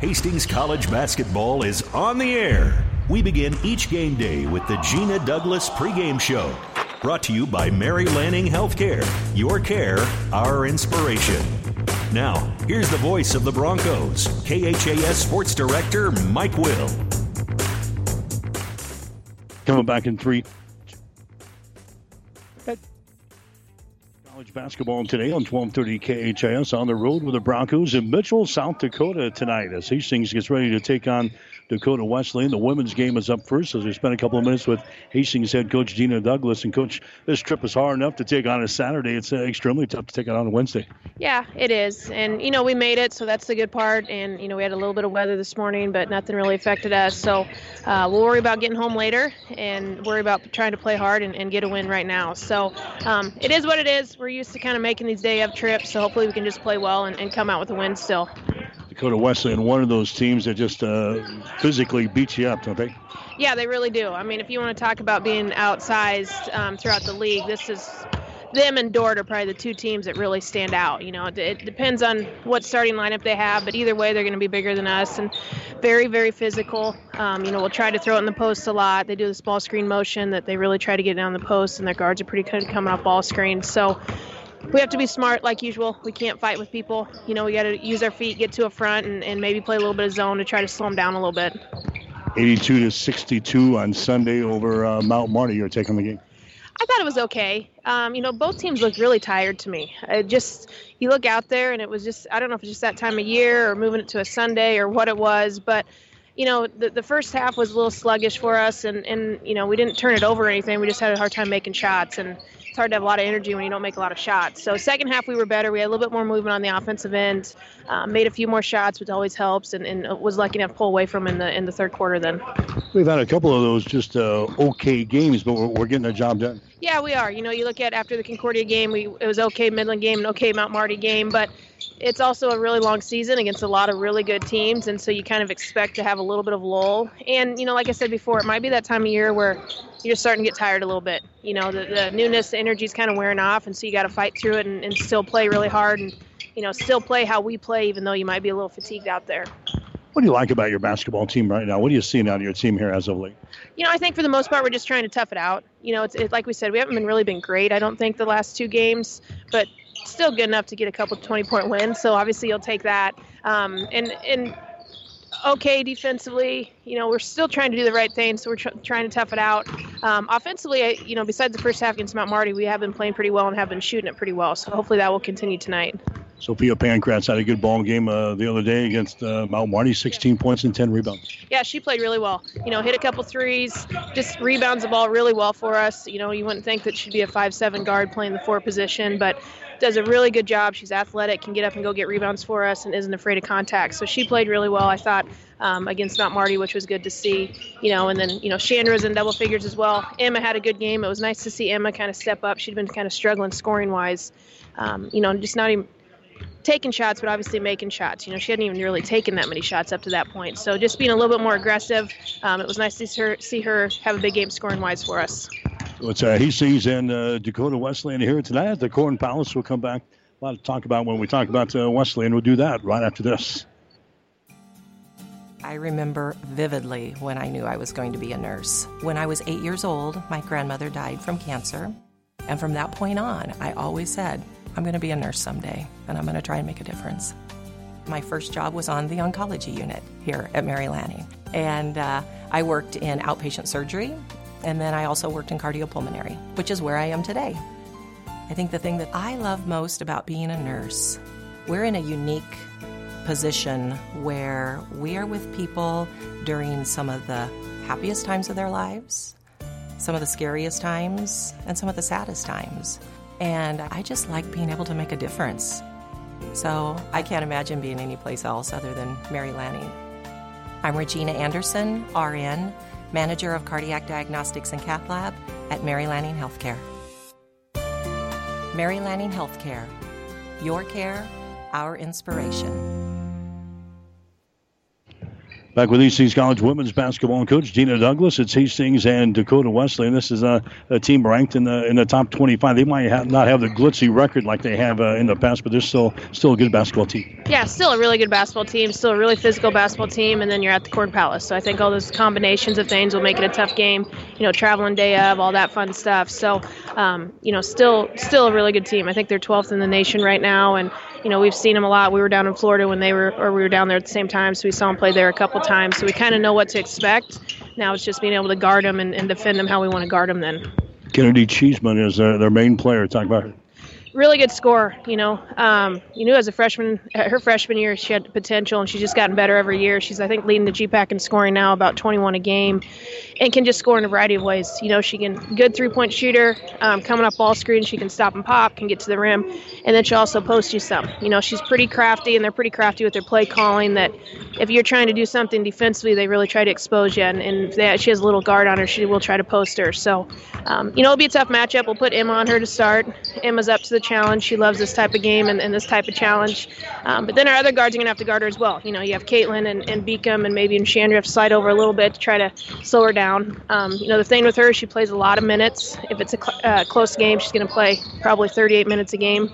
Hastings College basketball is on the air. We begin each game day with the Gina Douglas pregame show. Brought to you by Mary Lanning Healthcare. Your care, our inspiration. Now, here's the voice of the Broncos, KHAS Sports Director Mike Will. Coming back in three. College basketball today on 1230 KHAS on the road with the Broncos in Mitchell, South Dakota tonight as Hastings gets ready to take on Dakota Wesleyan. The women's game is up first as we spent a couple of minutes with Hastings head coach Gina Douglas. And coach, this trip is hard enough to take on a Saturday. It's uh, extremely tough to take it on a Wednesday. Yeah, it is. And, you know, we made it, so that's the good part. And, you know, we had a little bit of weather this morning, but nothing really affected us. So uh, we'll worry about getting home later and worry about trying to play hard and, and get a win right now. So um, it is what it is. We're used to kind of making these day of trips, so hopefully we can just play well and, and come out with a win still. Dakota Wesleyan, one of those teams that just uh, physically beats you up, don't they? Yeah, they really do. I mean, if you want to talk about being outsized um, throughout the league, this is them and Dordt are probably the two teams that really stand out. You know, it, it depends on what starting lineup they have, but either way, they're going to be bigger than us and very, very physical. Um, you know, we'll try to throw it in the post a lot. They do this ball screen motion that they really try to get down the post, and their guards are pretty good coming off ball screens. So we have to be smart like usual. We can't fight with people. You know, we got to use our feet, get to a front, and, and maybe play a little bit of zone to try to slow them down a little bit. 82 to 62 on Sunday over uh, Mount Marty. You're taking the game. I thought it was okay. Um, you know, both teams looked really tired to me. It just you look out there, and it was just I don't know if it's just that time of year or moving it to a Sunday or what it was, but you know, the, the first half was a little sluggish for us, and, and you know, we didn't turn it over or anything. We just had a hard time making shots, and it's hard to have a lot of energy when you don't make a lot of shots. So second half we were better. We had a little bit more movement on the offensive end, um, made a few more shots, which always helps, and, and was lucky enough to pull away from in the in the third quarter. Then we've had a couple of those just uh, okay games, but we're, we're getting the job done. Yeah, we are. You know, you look at after the Concordia game, we it was okay Midland game, okay Mount Marty game, but it's also a really long season against a lot of really good teams, and so you kind of expect to have a little bit of lull. And you know, like I said before, it might be that time of year where you're starting to get tired a little bit. You know, the, the newness, the energy is kind of wearing off, and so you got to fight through it and, and still play really hard, and you know, still play how we play, even though you might be a little fatigued out there. What do you like about your basketball team right now? What are you seeing out of your team here as of late? You know, I think for the most part we're just trying to tough it out. You know, it's it, like we said, we haven't been really been great. I don't think the last two games, but still good enough to get a couple 20 point wins. So obviously you'll take that. Um, and and okay defensively. You know, we're still trying to do the right thing, so we're tr- trying to tough it out. Um, offensively, I, you know, besides the first half against Mount Marty, we have been playing pretty well and have been shooting it pretty well. So hopefully that will continue tonight. Sophia Pankratz had a good ball game uh, the other day against uh, Mount Marty, 16 points and 10 rebounds. Yeah, she played really well. You know, hit a couple threes, just rebounds the ball really well for us. You know, you wouldn't think that she'd be a five-seven guard playing the four position, but does a really good job. She's athletic, can get up and go get rebounds for us, and isn't afraid of contact. So she played really well, I thought, um, against Mount Marty, which was good to see. You know, and then you know Chandra was in double figures as well. Emma had a good game. It was nice to see Emma kind of step up. She'd been kind of struggling scoring wise. Um, you know, just not even taking shots, but obviously making shots. You know, she hadn't even really taken that many shots up to that point. So just being a little bit more aggressive. Um, it was nice to see her, see her have a big game scoring wise for us. So it's uh, Hastings and uh, Dakota Wesleyan here tonight. At the Corn Palace We'll come back. A lot to talk about when we talk about uh, Wesleyan. We'll do that right after this. I remember vividly when I knew I was going to be a nurse. When I was eight years old, my grandmother died from cancer. And from that point on, I always said, I'm going to be a nurse someday, and I'm going to try and make a difference. My first job was on the oncology unit here at Mary Lanning. And uh, I worked in outpatient surgery, and then I also worked in cardiopulmonary, which is where I am today. I think the thing that I love most about being a nurse, we're in a unique position where we are with people during some of the happiest times of their lives, some of the scariest times, and some of the saddest times. And I just like being able to make a difference. So I can't imagine being anyplace else other than Mary Lanning. I'm Regina Anderson, RN, Manager of Cardiac Diagnostics and Cath Lab at Mary Lanning Healthcare. Mary Lanning Healthcare. Your care, our inspiration. Back with Hastings College women's basketball coach Gina Douglas. It's Hastings and Dakota Wesley, and this is a, a team ranked in the in the top 25. They might not have the glitzy record like they have uh, in the past, but they're still still a good basketball team. Yeah, still a really good basketball team, still a really physical basketball team, and then you're at the Corn Palace. So I think all those combinations of things will make it a tough game. You know, traveling day of, all that fun stuff. So, um, you know, still still a really good team. I think they're 12th in the nation right now, and you know, we've seen them a lot. We were down in Florida when they were, or we were down there at the same time, so we saw them play there a couple times. So we kind of know what to expect. Now it's just being able to guard them and, and defend them how we want to guard them then. Kennedy Cheeseman is their, their main player. Talk about really good score. You know, um, you knew as a freshman, uh, her freshman year, she had potential, and she's just gotten better every year. She's, I think, leading the GPAC in scoring now, about 21 a game, and can just score in a variety of ways. You know, she can good three point shooter, um, coming up ball screen, she can stop and pop, can get to the rim, and then she also post you some. You know, she's pretty crafty, and they're pretty crafty with their play calling. That if you're trying to do something defensively, they really try to expose you, and, and they, she has a little guard on her, she will try to post her. So, um, you know, it'll be a tough matchup. We'll put Emma on her to start. Emma's up to the challenge. She loves this type of game and, and this type of challenge. Um, but then our other guards are going to have to guard her as well. You know, you have Caitlin and, and Beacom and maybe even Chandra have to slide over a little bit to try to slow her down. Um, you know, the thing with her, she plays a lot of minutes. If it's a cl- uh, close game, she's going to play probably 38 minutes a game.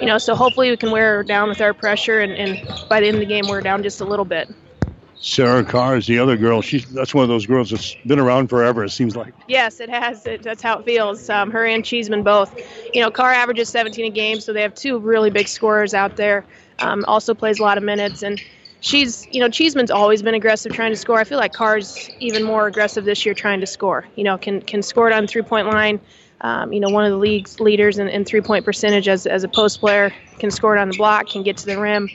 You know, so hopefully we can wear her down with our pressure and, and by the end of the game, wear her down just a little bit. Sarah Carr is the other girl. She's that's one of those girls that's been around forever. It seems like. Yes, it has. It, that's how it feels. Um, her and Cheeseman both. You know, Carr averages 17 a game, so they have two really big scorers out there. Um, also plays a lot of minutes, and she's you know Cheeseman's always been aggressive trying to score. I feel like Carr's even more aggressive this year trying to score. You know, can can score it on three point line um, you know, one of the league's leaders in, in three point percentage as, as a post player, can score it on the block, can get to the rim.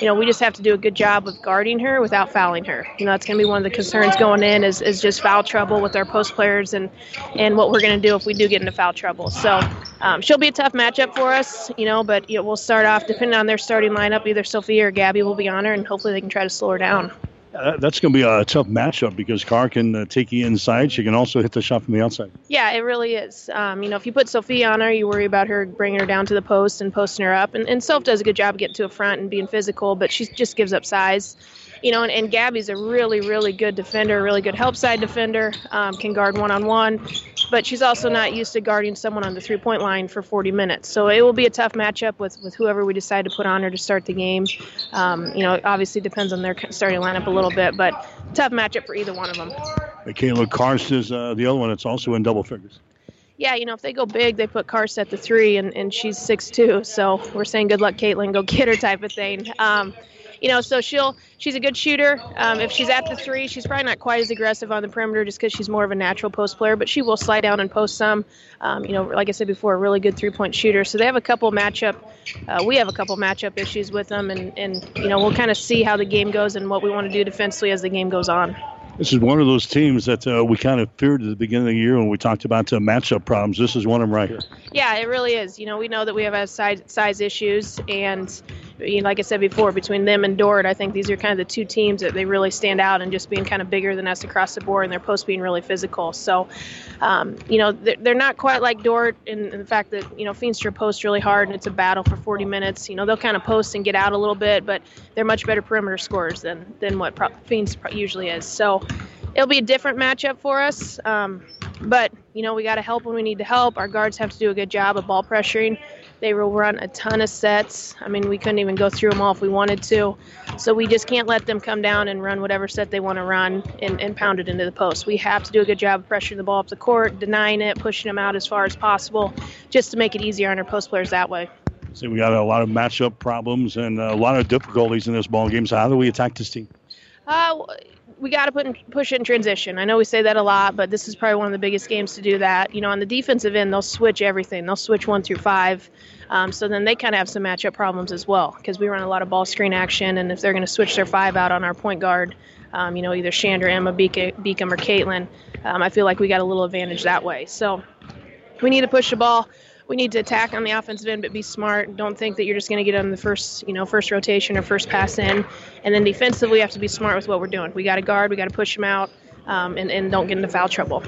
You know, we just have to do a good job of guarding her without fouling her. You know, that's going to be one of the concerns going in is, is just foul trouble with our post players and, and what we're going to do if we do get into foul trouble. So um, she'll be a tough matchup for us, you know, but you know, we'll start off, depending on their starting lineup, either Sophia or Gabby will be on her, and hopefully they can try to slow her down. Uh, that's going to be a tough matchup because Carr can uh, take you inside. She can also hit the shot from the outside. Yeah, it really is. Um, you know, if you put Sophia on her, you worry about her bringing her down to the post and posting her up. And, and Soph does a good job getting to a front and being physical, but she just gives up size you know, and, and Gabby's a really, really good defender, really good help side defender, um, can guard one on one, but she's also not used to guarding someone on the three point line for 40 minutes. So it will be a tough matchup with, with whoever we decide to put on her to start the game. Um, you know, it obviously depends on their starting lineup a little bit, but tough matchup for either one of them. Michaela Karst is uh, the other one that's also in double figures yeah, you know, if they go big, they put Karst at the three, and, and she's six two. So we're saying good luck, Caitlin, go get her type of thing. Um, you know, so she'll she's a good shooter. Um, if she's at the three, she's probably not quite as aggressive on the perimeter just because she's more of a natural post player, but she will slide down and post some. Um, you know, like I said before, a really good three point shooter. So they have a couple matchup. Uh, we have a couple matchup issues with them, and and you know we'll kind of see how the game goes and what we want to do defensively as the game goes on. This is one of those teams that uh, we kind of feared at the beginning of the year when we talked about uh, matchup problems. This is one of them right here. Yeah, it really is. You know, we know that we have size size issues, and you know, like I said before, between them and Dordt, I think these are kind of the two teams that they really stand out and just being kind of bigger than us across the board, and their post being really physical. So, um, you know, they're, they're, not quite like Dordt in, in, the fact that you know Feenstra posts really hard and it's a battle for 40 minutes. You know, they'll kind of post and get out a little bit, but they're much better perimeter scorers than than what Pro- Fiends usually is. So, it'll be a different matchup for us. Um, but you know, we got to help when we need to help. Our guards have to do a good job of ball pressuring. They will run a ton of sets. I mean, we couldn't even go through them all if we wanted to. So we just can't let them come down and run whatever set they want to run and, and pound it into the post. We have to do a good job of pressuring the ball up the court, denying it, pushing them out as far as possible, just to make it easier on our post players that way. So we got a lot of matchup problems and a lot of difficulties in this ball game. So how do we attack this team? Uh, we got to put in, push it in transition. I know we say that a lot, but this is probably one of the biggest games to do that. You know, on the defensive end, they'll switch everything. They'll switch one through five. Um, so then they kind of have some matchup problems as well because we run a lot of ball screen action, and if they're going to switch their five out on our point guard, um, you know, either Chandra, Emma, Beacom, or Caitlin, um, I feel like we got a little advantage that way. So we need to push the ball we need to attack on the offensive end, but be smart. Don't think that you're just going to get on the first, you know, first rotation or first pass in. And then defensively, we have to be smart with what we're doing. We got to guard. We got to push them out. Um, and, and don't get into foul trouble.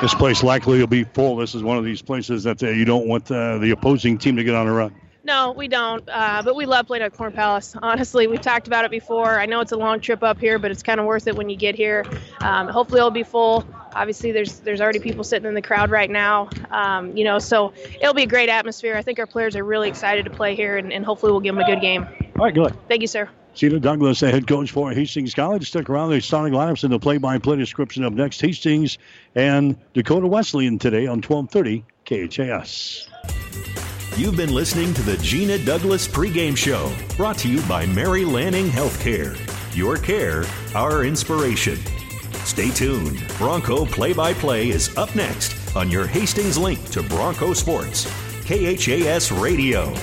This place likely will be full. This is one of these places that uh, you don't want uh, the opposing team to get on a run. No, we don't. Uh, but we love playing at Corn Palace. Honestly, we've talked about it before. I know it's a long trip up here, but it's kind of worth it when you get here. Um, hopefully, it'll be full. Obviously, there's there's already people sitting in the crowd right now. Um, you know, so it'll be a great atmosphere. I think our players are really excited to play here, and, and hopefully, we'll give them a good game. All right, good. Thank you, sir. Gina Douglas, the head coach for Hastings College. Stick around. The starting lineups and the play-by-play description up next. Hastings and Dakota Wesleyan today on 1230 KHAS. You've been listening to the Gina Douglas pregame show, brought to you by Mary Lanning Healthcare. Your care, our inspiration. Stay tuned. Bronco play by play is up next on your Hastings link to Bronco Sports, KHAS Radio.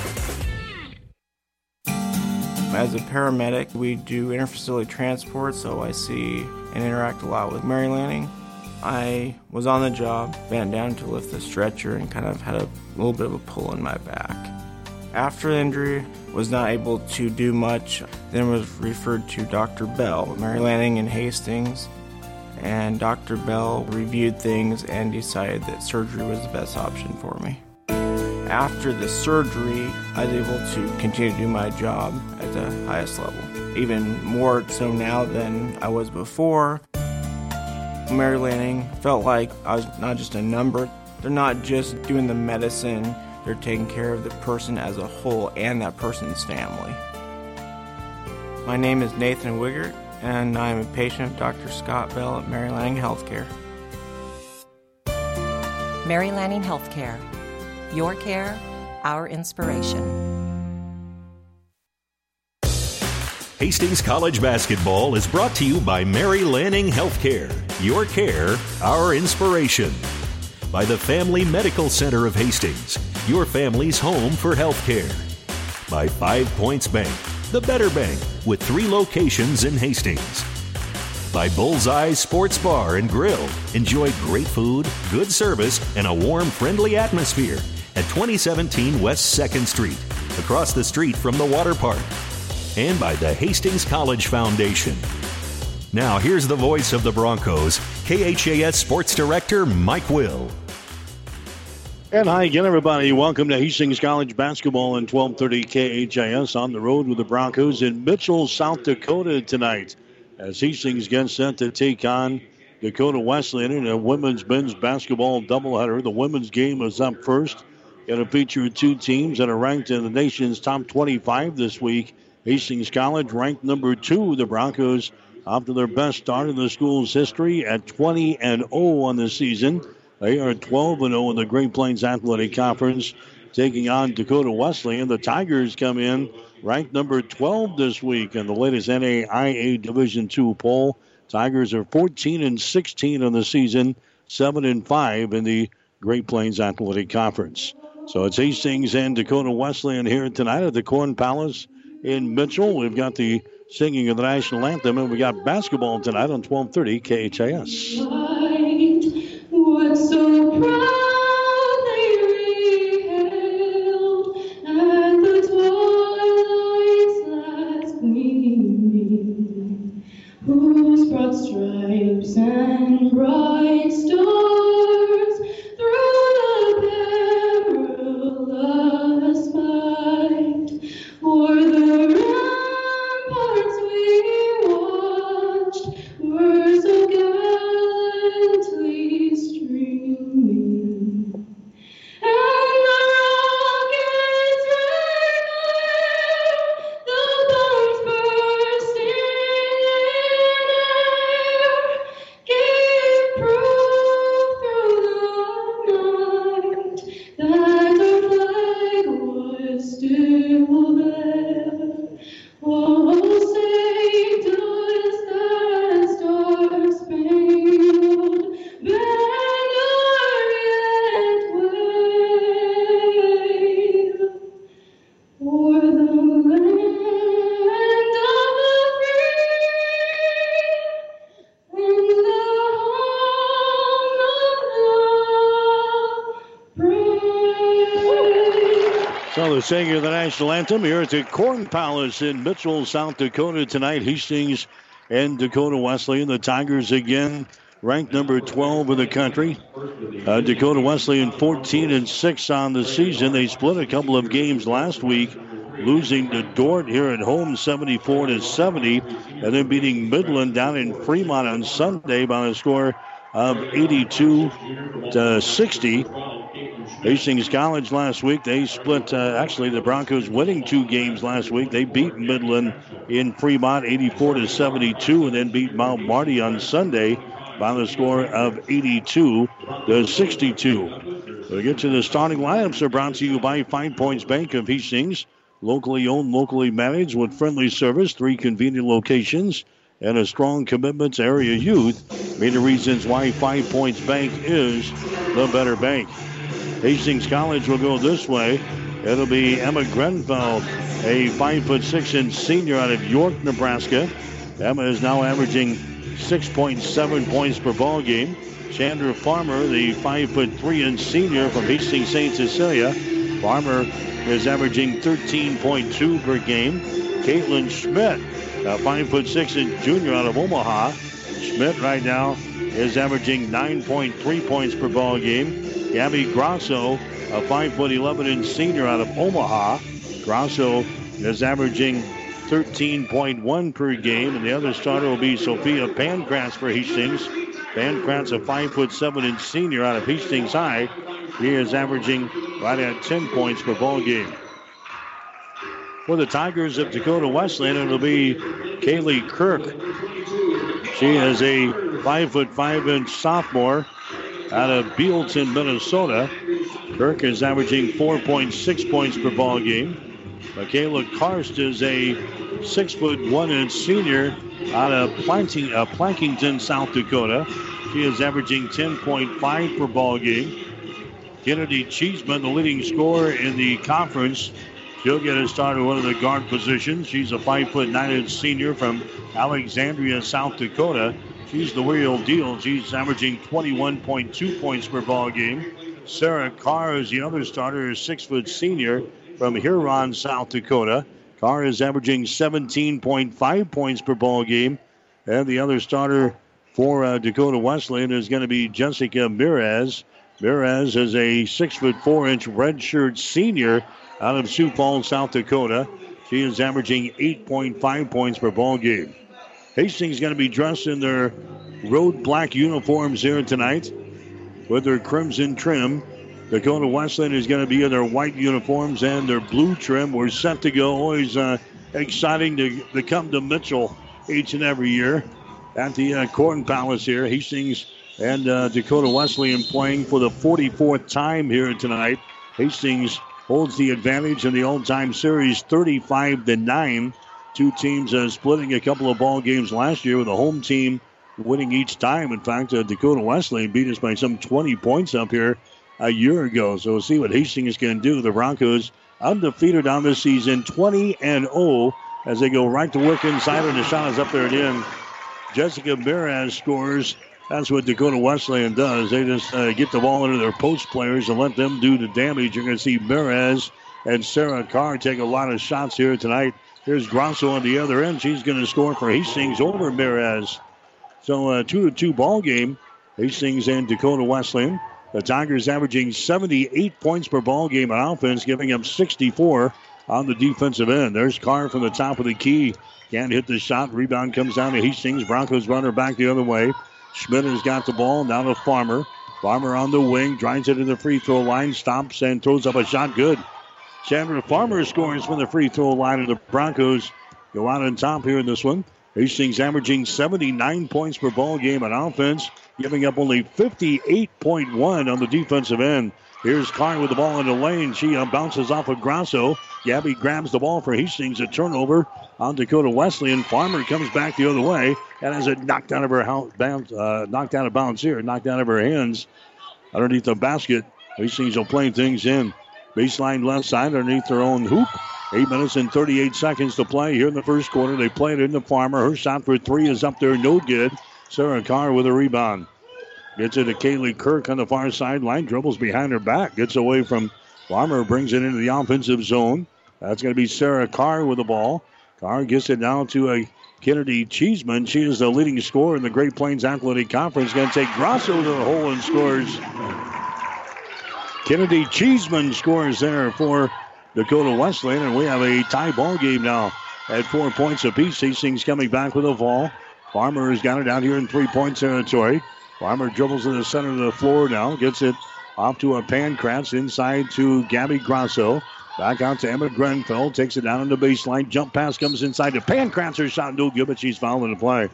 As a paramedic, we do interfacility transport, so I see and interact a lot with Mary Lanning. I was on the job, bent down to lift the stretcher, and kind of had a little bit of a pull in my back. After the injury, was not able to do much. Then was referred to Dr. Bell, Mary Lanning in Hastings, and Dr. Bell reviewed things and decided that surgery was the best option for me. After the surgery, I was able to continue to do my job at the highest level, even more so now than I was before. Mary Lanning felt like I was not just a number. They're not just doing the medicine, they're taking care of the person as a whole and that person's family. My name is Nathan Wiggert, and I'm a patient of Dr. Scott Bell at Mary Lanning Healthcare. Mary Lanning Healthcare. Your care, our inspiration. Hastings College basketball is brought to you by Mary Lanning Healthcare. Your care, our inspiration. By the Family Medical Center of Hastings, your family's home for healthcare. By Five Points Bank, the better bank with three locations in Hastings. By Bullseye Sports Bar and Grill. Enjoy great food, good service, and a warm, friendly atmosphere at 2017 West 2nd Street, across the street from the water park. And by the Hastings College Foundation. Now, here's the voice of the Broncos, KHAS Sports Director Mike Will. And hi again, everybody. Welcome to Hastings College basketball in 1230 KHAS on the road with the Broncos in Mitchell, South Dakota tonight. As Hastings gets set to take on Dakota Wesleyan in a women's men's basketball doubleheader. The women's game is up first. It'll feature two teams that are ranked in the nation's top 25 this week. Hastings College ranked number two. The Broncos, after their best start in the school's history at 20 and 0 on the season, they are 12 and 0 in the Great Plains Athletic Conference, taking on Dakota Wesleyan. And the Tigers come in ranked number 12 this week in the latest NAIA Division II poll. Tigers are 14 and 16 on the season, 7 and 5 in the Great Plains Athletic Conference. So it's Hastings and Dakota Wesleyan here tonight at the Corn Palace in Mitchell. We've got the singing of the national anthem, and we got basketball tonight on 1230 KHAS. Whose broad stripes and bright stars singing of the national anthem here at the Corn Palace in Mitchell, South Dakota tonight. Hastings and Dakota Wesleyan. The Tigers again ranked number 12 in the country. Uh, Dakota Wesleyan 14 and 6 on the season. They split a couple of games last week, losing to Dordt here at home 74 to 70, and then beating Midland down in Fremont on Sunday by a score of 82 to 60. Hastings College last week, they split, uh, actually, the Broncos winning two games last week. They beat Midland in Fremont 84 to 72 and then beat Mount Marty on Sunday by the score of 82 to 62. We get to the starting lineups are brought to you by Five Points Bank of Hastings. Locally owned, locally managed with friendly service, three convenient locations, and a strong commitment to area youth. Many reasons why Five Points Bank is the better bank. Hastings College will go this way. It'll be Emma Grenfell, a five foot six inch senior out of York, Nebraska. Emma is now averaging 6.7 points per ball game. Chandra Farmer, the five foot three inch senior from Hastings St. Cecilia. Farmer is averaging 13.2 per game. Caitlin Schmidt, a five foot six inch junior out of Omaha. Schmidt right now is averaging 9.3 points per ball game. Gabby Grosso, a 5 foot 11 inch senior out of Omaha. Grosso is averaging 13.1 per game, and the other starter will be Sophia Pankratz for Hastings. Pankratz, a 5 foot 7 inch senior out of Hastings High. He is averaging right at 10 points per ball game. For the Tigers of Dakota Wesleyan, it'll be Kaylee Kirk. She is a 5 foot 5 inch sophomore out of Bealton, Minnesota. Kirk is averaging 4.6 points per ball game. Michaela Karst is a six foot one inch senior out of Planting, uh, Plankington, South Dakota. She is averaging 10.5 per ball game. Kennedy Cheeseman, the leading scorer in the conference. She'll get a start at one of the guard positions. She's a five foot nine inch senior from Alexandria, South Dakota. She's the real deal. She's averaging 21.2 points per ball game. Sarah Carr is the other starter, a six foot senior from Huron, South Dakota. Carr is averaging 17.5 points per ball game. And the other starter for uh, Dakota Wesleyan is going to be Jessica Mirez. Mirez is a six foot four inch redshirt senior out of Sioux Falls, South Dakota. She is averaging 8.5 points per ball game. Hastings going to be dressed in their road black uniforms here tonight with their crimson trim. Dakota Wesleyan is going to be in their white uniforms and their blue trim. We're set to go. Always uh, exciting to, to come to Mitchell each and every year at the uh, Corn Palace here. Hastings and uh, Dakota Wesleyan playing for the 44th time here tonight. Hastings holds the advantage in the all-time series, 35 to nine. Two teams uh, splitting a couple of ball games last year with the home team winning each time. In fact, uh, Dakota Wesleyan beat us by some 20 points up here a year ago. So we'll see what Hastings can do. The Broncos undefeated on this season, 20 and 0 as they go right to work inside, and the shot is up there again. Jessica Miraz scores. That's what Dakota Wesleyan does. They just uh, get the ball into their post players and let them do the damage. You're going to see Miraz and Sarah Carr take a lot of shots here tonight. Here's Grosso on the other end. She's going to score for Hastings over Miraz. So a two to two ball game. Hastings and Dakota Wesleyan. The Tigers averaging 78 points per ball game on offense, giving up 64 on the defensive end. There's Carr from the top of the key. Can't hit the shot. Rebound comes down to Hastings. Broncos runner back the other way. Schmidt has got the ball. Now to Farmer. Farmer on the wing. Drives it to the free throw line. Stops and throws up a shot. Good. Chandra Farmer scores from the free throw line. And the Broncos go out on top here in this one. Hastings averaging 79 points per ball game on offense, giving up only 58.1 on the defensive end. Here's Carr with the ball in the lane. She uh, bounces off of Grosso. Gabby grabs the ball for Hastings. A turnover on Dakota Wesleyan. Farmer comes back the other way and has it knocked out of her house, bounce, uh, knocked out of bounds here, knocked out of her hands underneath the basket. Hastings will play things in. Baseline left side underneath their own hoop. Eight minutes and 38 seconds to play here in the first quarter. They play it into Farmer. Her shot for three is up there, no good. Sarah Carr with a rebound. Gets it to Kaylee Kirk on the far sideline. Dribbles behind her back. Gets away from Farmer. Brings it into the offensive zone. That's going to be Sarah Carr with the ball. Carr gets it down to a Kennedy Cheeseman. She is the leading scorer in the Great Plains Athletic Conference. Going to take Grosso to the hole and scores. Kennedy Cheeseman scores there for Dakota Wesleyan, and we have a tie ball game now at four points apiece. Hastings coming back with a ball. Farmer has got it out here in three point territory. Farmer dribbles to the center of the floor now, gets it off to a Pankratz inside to Gabby Grosso. Back out to Emma Grenfell, takes it down on the baseline. Jump pass comes inside to Pankratz. Her shot no good, but she's fouling the play.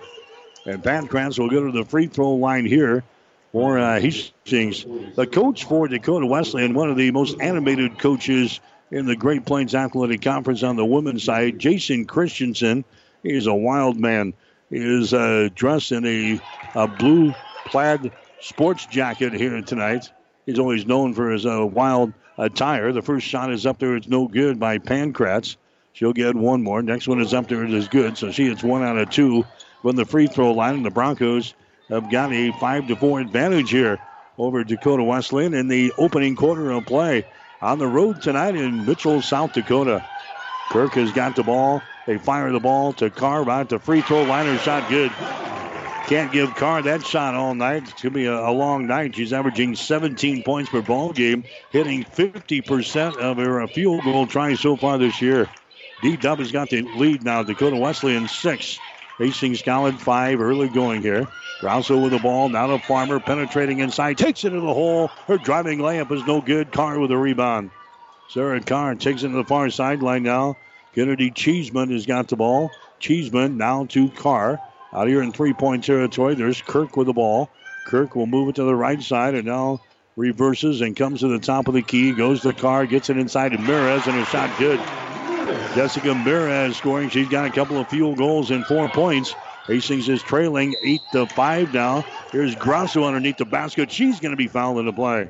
And Pankratz will go to the free throw line here for uh, Hastings. The coach for Dakota Wesleyan, one of the most animated coaches in the Great Plains Athletic Conference on the women's side, Jason Christensen. He's a wild man. He is uh, dressed in a, a blue plaid sports jacket here tonight. He's always known for his uh, wild attire. The first shot is up there. It's no good by Pankratz. She'll get one more. Next one is up there. It is good. So she hits one out of two from the free throw line. And the Broncos have got a five to four advantage here over Dakota Wesleyan in the opening quarter of play on the road tonight in Mitchell, South Dakota. Kirk has got the ball. They fire the ball to Carr at the free throw line. Shot good. Can't give Carr that shot all night. It's going to be a, a, long night. She's averaging 17 points per ball game, hitting 50% of her uh, field goal tries so far this year. D Dub has got the lead now. Dakota Wesleyan six. Hastings College five early going here. Grosso with the ball. Now to Farmer penetrating inside. Takes it to the hole. Her driving layup is no good. Carr with a rebound. Sarah Carr takes it to the far sideline now. Kennedy Cheeseman has got the ball. Cheeseman now to Carr. Out here in three point territory, there's Kirk with the ball. Kirk will move it to the right side and now reverses and comes to the top of the key. Goes to Carr, gets it inside to Mirez, and a shot good. Jessica Mirez scoring. She's got a couple of field goals and four points. Hastings is trailing eight to five now. Here's Grosso underneath the basket. She's going to be fouled in the play.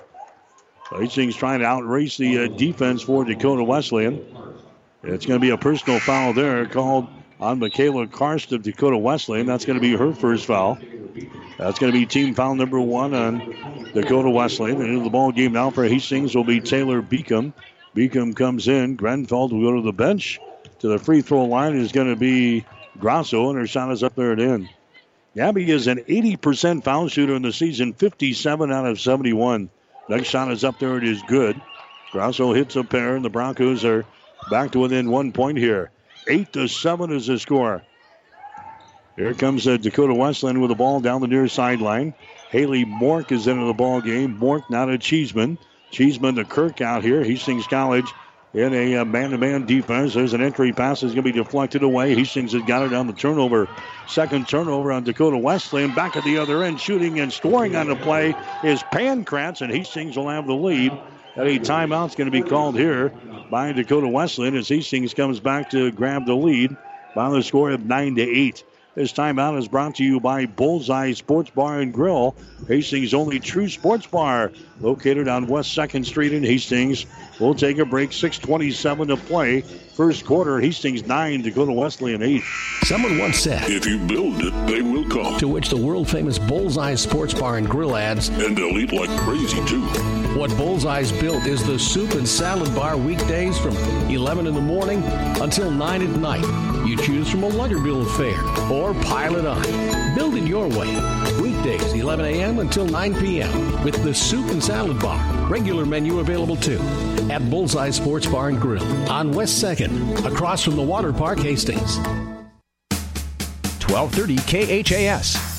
Hastings trying to outrace the uh, defense for Dakota Wesleyan. It's going to be a personal foul there called on Michaela Karst of Dakota Wesleyan. That's going to be her first foul. That's going to be team foul number one on Dakota Wesleyan. End of the ball game now for Hastings will be Taylor Beacom. Beacom comes in. Grenfell will go to the bench. To the free throw line is going to be Grosso, and her shot is up there and in. Gabby is an 80% foul shooter in the season, 57 out of 71. Next shot is up there. It is good. Grosso hits a pair, and the Broncos are back to within one point here. Eight to seven is the score. Here comes uh, Dakota Wesleyan with the ball down the near sideline. Haley Mork is into the ball game. Mork not a Cheeseman. Cheeseman to Kirk out here. Hastings College in a uh, man-to-man defense. There's an entry pass that's going to be deflected away. Hastings has got it on the turnover. Second turnover on Dakota Wesleyan. Back at the other end, shooting and scoring on the play is Pankratz, and Hastings will have the lead. A timeout's going to be called here by Dakota Wesleyan as Hastings comes back to grab the lead by the score of 9 to 8. This timeout is brought to you by Bullseye Sports Bar and Grill, Hastings' only true sports bar, located on West 2nd Street in Hastings. We'll take a break. 6:27 to play. First quarter. Hastings nine, to go Dakota Wesleyan eight. Someone once said, If you build it, they will come. To which the world famous Bullseye Sports Bar and Grill adds, And they'll eat like crazy too. What Bullseye's built is the soup and salad bar weekdays from 11 in the morning until 9 at night. You choose from a lighter bill of fare or pile it on. Build it your way. Weekdays 11 a.m. until 9 p.m. with the soup and salad bar. Regular menu available too at Bullseye Sports Bar and Grill on West 2nd, across from the Water Park, Hastings. 1230 KHAS.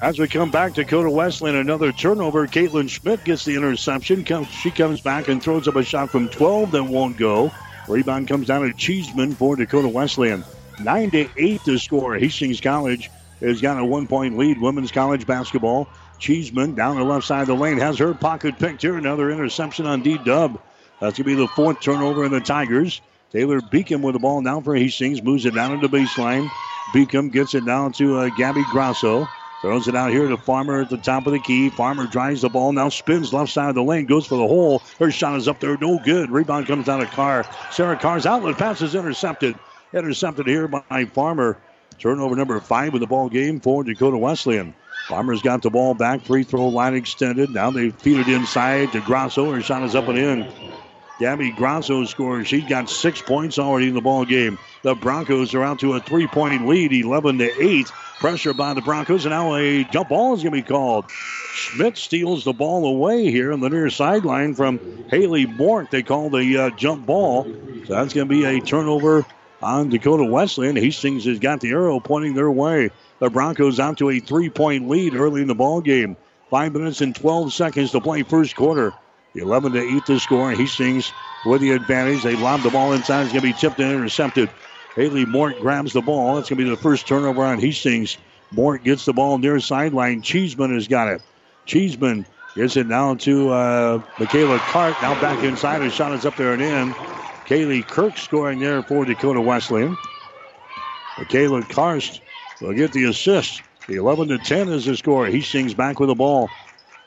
As we come back, Dakota Wesleyan, another turnover. Caitlin Schmidt gets the interception. She comes back and throws up a shot from 12 that won't go. Rebound comes down to Cheeseman for Dakota Wesleyan. 9 to 8 to score. Hastings College has got a one point lead. Women's college basketball. Cheeseman down the left side of the lane has her pocket picked here. Another interception on D Dub. That's going to be the fourth turnover in the Tigers. Taylor Beacom with the ball now for Hastings. Moves it down to the baseline. Beacom gets it down to uh, Gabby Grosso. Throws it out here to Farmer at the top of the key. Farmer drives the ball, now spins left side of the lane, goes for the hole. Her shot is up there, no good. Rebound comes down to Carr. Sarah Carr's outlet pass is intercepted. Intercepted here by Farmer. Turnover number five of the ball game for Dakota Wesleyan. Farmer's got the ball back, free throw line extended. Now they feed it inside to Grosso. Her shot is up and in. Gabby Grosso scores. She's got six points already in the ball game. The Broncos are out to a three-point lead, 11 to 8. Pressure by the Broncos, and now a jump ball is going to be called. Schmidt steals the ball away here on the near sideline from Haley Bork. They call the uh, jump ball. So that's going to be a turnover on Dakota Wesleyan. Hastings has got the arrow pointing their way. The Broncos out to a three-point lead early in the ball game. Five minutes and 12 seconds to play first quarter. 11 to 8 to score. Hastings with the advantage. They lob the ball inside. It's going to be tipped and intercepted. Haley Mork grabs the ball. That's going to be the first turnover on Hastings. Mork gets the ball near sideline. Cheeseman has got it. Cheeseman gets it now to uh, Michaela Karst. Now back inside. His shot is up there and in. Kaylee Kirk scoring there for Dakota Wesleyan. Michaela Karst will get the assist. The 11 to 10 is the score. Hastings back with the ball.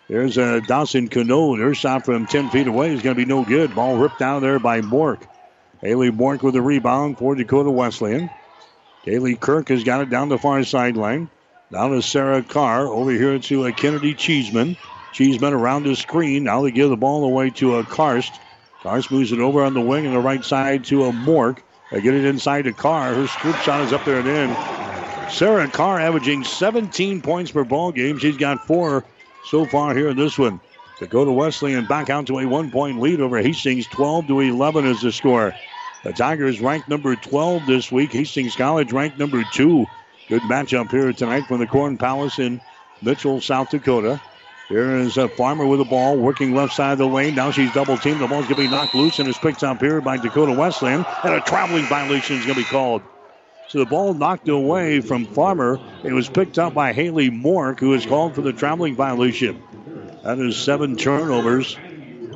There's uh, Dawson Cano. Her shot from 10 feet away is going to be no good. Ball ripped out there by Bork. Haley Bork with the rebound for Dakota Wesleyan. Kaylee Kirk has got it down the far sideline. Down to Sarah Carr. Over here to a Kennedy Cheeseman. Cheeseman around the screen. Now they give the ball away to a Karst. Karst moves it over on the wing on the right side to a Mork. They get it inside to Carr. Her scoop shot is up there and in. Sarah Carr averaging 17 points per ball game. She's got four so far here in this one. To go to Wesley and back out to a one-point lead over Hastings. 12 to 11 is the score. The Tigers ranked number 12 this week. Hastings College ranked number two. Good matchup here tonight from the Corn Palace in Mitchell, South Dakota. Here is a Farmer with the ball, working left side of the lane. Now she's double teamed. The ball's going to be knocked loose and is picked up here by Dakota Wesleyan. And a traveling violation is going to be called. So the ball knocked away from Farmer. It was picked up by Haley Mork, who is called for the traveling violation. That is seven turnovers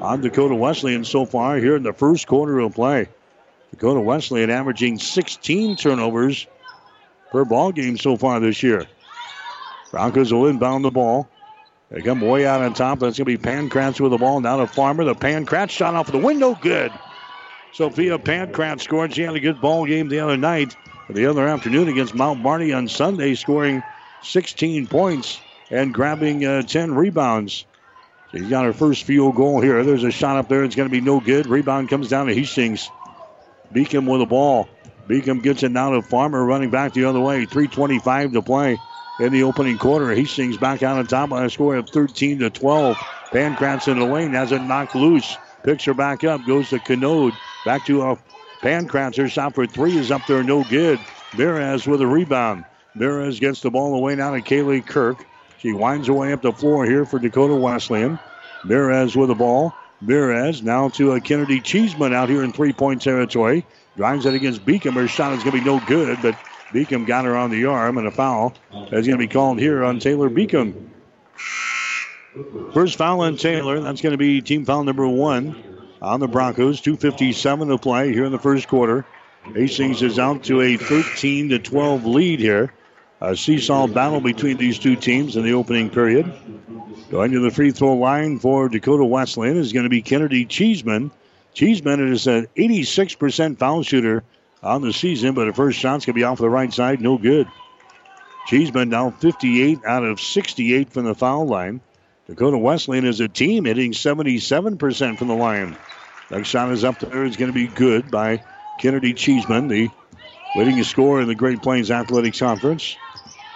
on Dakota Wesleyan so far here in the first quarter of play. Dakota Wesleyan averaging 16 turnovers per ball game so far this year. Broncos will inbound the ball. They come way out on top. That's going to be Pankratz with the ball. Now to Farmer. The Pankratz shot off the window. Good. Sophia Pankratz scored. She had a good ball game the other night, the other afternoon against Mount Marty on Sunday, scoring 16 points and grabbing uh, 10 rebounds. She's got her first field goal here. There's a shot up there. It's going to be no good. Rebound comes down to Hastings. Beacom with the ball. Beacom gets it now to Farmer running back the other way. 3.25 to play in the opening quarter. Hastings back out on top by a score of 13 to 12. Pankratz in the lane has it knocked loose. Picks her back up. Goes to Canode. Back to uh, a Pankratz. Her shot for three is up there. No good. Mirez with a rebound. Mirez gets the ball away now to Kaylee Kirk. She winds her way up the floor here for Dakota Wesleyan. Mirez with the ball. Mirez now to a Kennedy Cheeseman out here in three-point territory. Drives it against Beacom. Her shot is going to be no good, but Beacom got her on the arm, and a foul is going to be called here on Taylor Beacom. First foul on Taylor. That's going to be team foul number one on the Broncos. 2.57 to play here in the first quarter. Hastings is out to a 13 to 12 lead here. A seesaw battle between these two teams in the opening period. Going to the free throw line for Dakota Wesleyan is going to be Kennedy Cheeseman. Cheeseman is an 86% foul shooter on the season, but the first shot's going to be off the right side. No good. Cheeseman now 58 out of 68 from the foul line. Dakota Wesleyan is a team hitting 77% from the line. Next shot is up there. It's going to be good by Kennedy Cheeseman, the leading scorer in the Great Plains Athletics Conference.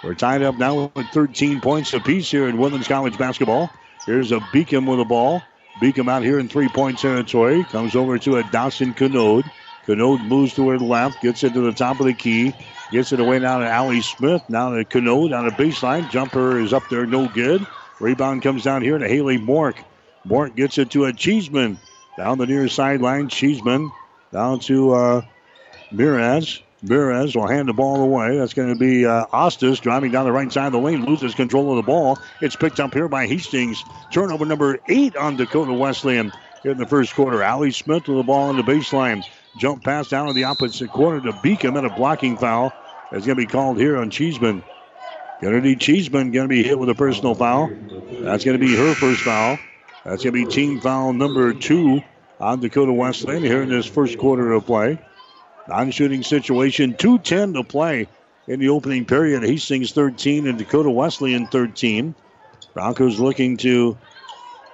We're tied up now with 13 points apiece here in women's college basketball. Here's a Beacom with the ball. Beacom out here in three-point territory. Comes over to a Dawson Canode. Canode moves to her left, gets it to the top of the key. Gets it away now to Allie Smith. Now to Canode on a baseline. Jumper is up there, no good. Rebound comes down here to Haley Mork. Mork gets it to a Cheeseman. Down the near sideline, Cheeseman down to uh, Mirez. Mirez will hand the ball away. That's going to be uh, Ostis driving down the right side of the lane, loses control of the ball. It's picked up here by Hastings. Turnover number eight on Dakota Wesleyan here in the first quarter. Allie Smith with the ball on the baseline. Jump pass down to the opposite corner to Beacom and a blocking foul. That's going to be called here on Cheeseman. Kennedy Cheeseman going to be hit with a personal foul. That's going to be her first foul. That's going to be team foul number two on Dakota Wesleyan here in this first quarter of play. Non-shooting situation, 2.10 to play in the opening period. Hastings 13 and Dakota Wesleyan 13. Broncos looking to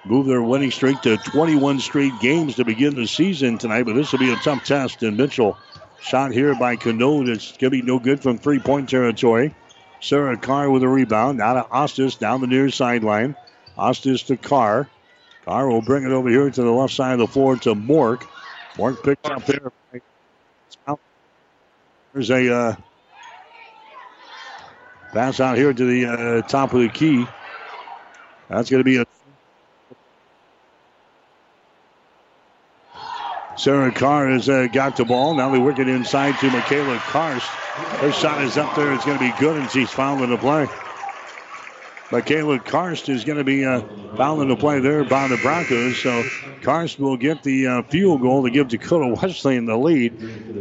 move their winning streak to 21 straight games to begin the season tonight. But this will be a tough test. And Mitchell, shot here by Canode. It's going to be no good from three point territory. Sarah Carr with a rebound. Now to Ostis down the near sideline. Ostis to Carr. Carr will bring it over here to the left side of the floor to Mork. Mork picks up there. There's a uh, pass out here to the uh, top of the key. That's going to be a Sarah Carr has uh, got the ball. Now they work it inside to Michaela Karst. Her shot is up there. It's going to be good, and she's fouled in the play. Michaela Karst is going to be uh, fouled in the play there by the Broncos. So Karst will get the uh, field goal to give Dakota Wesleyan the lead.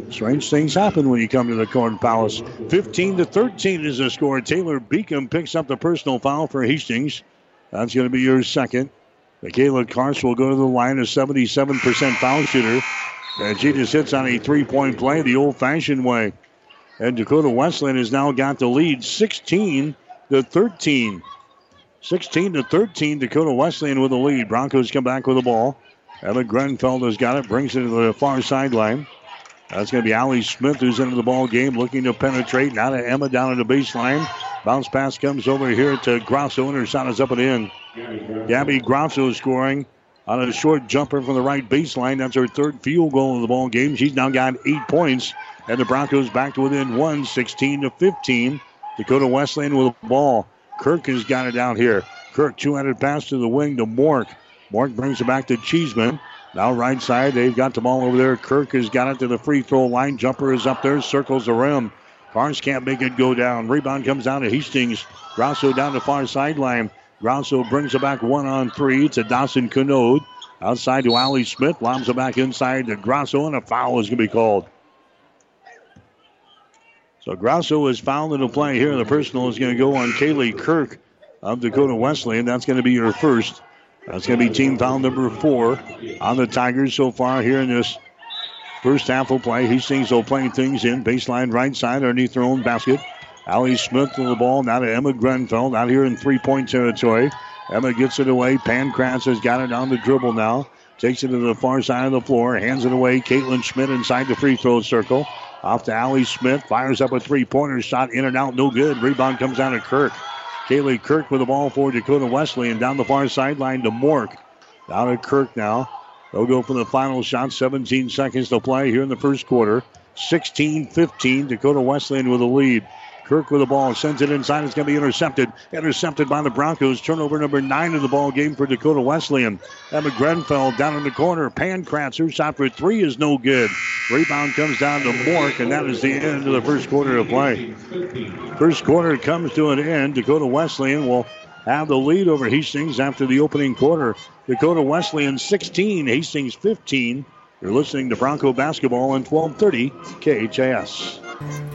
Strange things happen when you come to the Corn Palace. 15 to 13 is the score. Taylor Beacom picks up the personal foul for Hastings. That's going to be your second. Michaela Karst will go to the line, a 77% foul shooter. And she just hits on a three point play the old fashioned way. And Dakota Wesleyan has now got the lead 16 to 13. 16 to 13, Dakota Wesleyan with the lead. Broncos come back with the ball. Emma Grenfell has got it, brings it to the far sideline. That's going to be Allie Smith who's into the ball game, looking to penetrate. Now to Emma down at the baseline. Bounce pass comes over here to Grosso, and her shot is up and in. Gabby Grosso scoring on a short jumper from the right baseline. That's her third field goal of the ball game. She's now got eight points, and the Broncos back to within one, 16 to 15. Dakota Wesleyan with the ball. Kirk has got it out here. Kirk two-handed pass to the wing to Mork. Mork brings it back to Cheeseman. Now right side, they've got the ball over there. Kirk has got it to the free throw line. Jumper is up there, circles the rim. Barnes can't make it go down. Rebound comes down to Hastings. Grosso down the far sideline. Grosso brings it back one on three to Dawson Canode. Outside to Allie Smith. Lobs it back inside to Grosso, and a foul is going to be called. So Grosso is fouled in the play here. The personal is going to go on Kaylee Kirk of Dakota Wesleyan. That's going to be your first. That's going to be team foul number four on the Tigers so far here in this first half of play. Hastings will playing things in baseline right side underneath their own basket. Allie Smith to the ball. Now to Emma Grenfell out here in three point territory. Emma gets it away. Pankratz has got it on the dribble now. Takes it to the far side of the floor. Hands it away. Caitlin Schmidt inside the free throw circle. Off to Allie Smith. Fires up a three pointer shot. In and out. No good. Rebound comes down to Kirk. Kaylee Kirk with the ball for Dakota Wesleyan down the far sideline to Mork. Down to Kirk now. They'll go for the final shot. 17 seconds to play here in the first quarter. 16 15. Dakota Wesleyan with the lead. Kirk with the ball sends it inside. It's going to be intercepted. Intercepted by the Broncos. Turnover number nine of the ball game for Dakota Wesleyan. Emma Grenfell down in the corner. Pankratz, her shot for three is no good. Rebound comes down to Mork, and that is the end of the first quarter of play. First quarter comes to an end. Dakota Wesleyan will have the lead over Hastings after the opening quarter. Dakota Wesleyan 16, Hastings 15. You're listening to Bronco basketball on 1230 KHAS.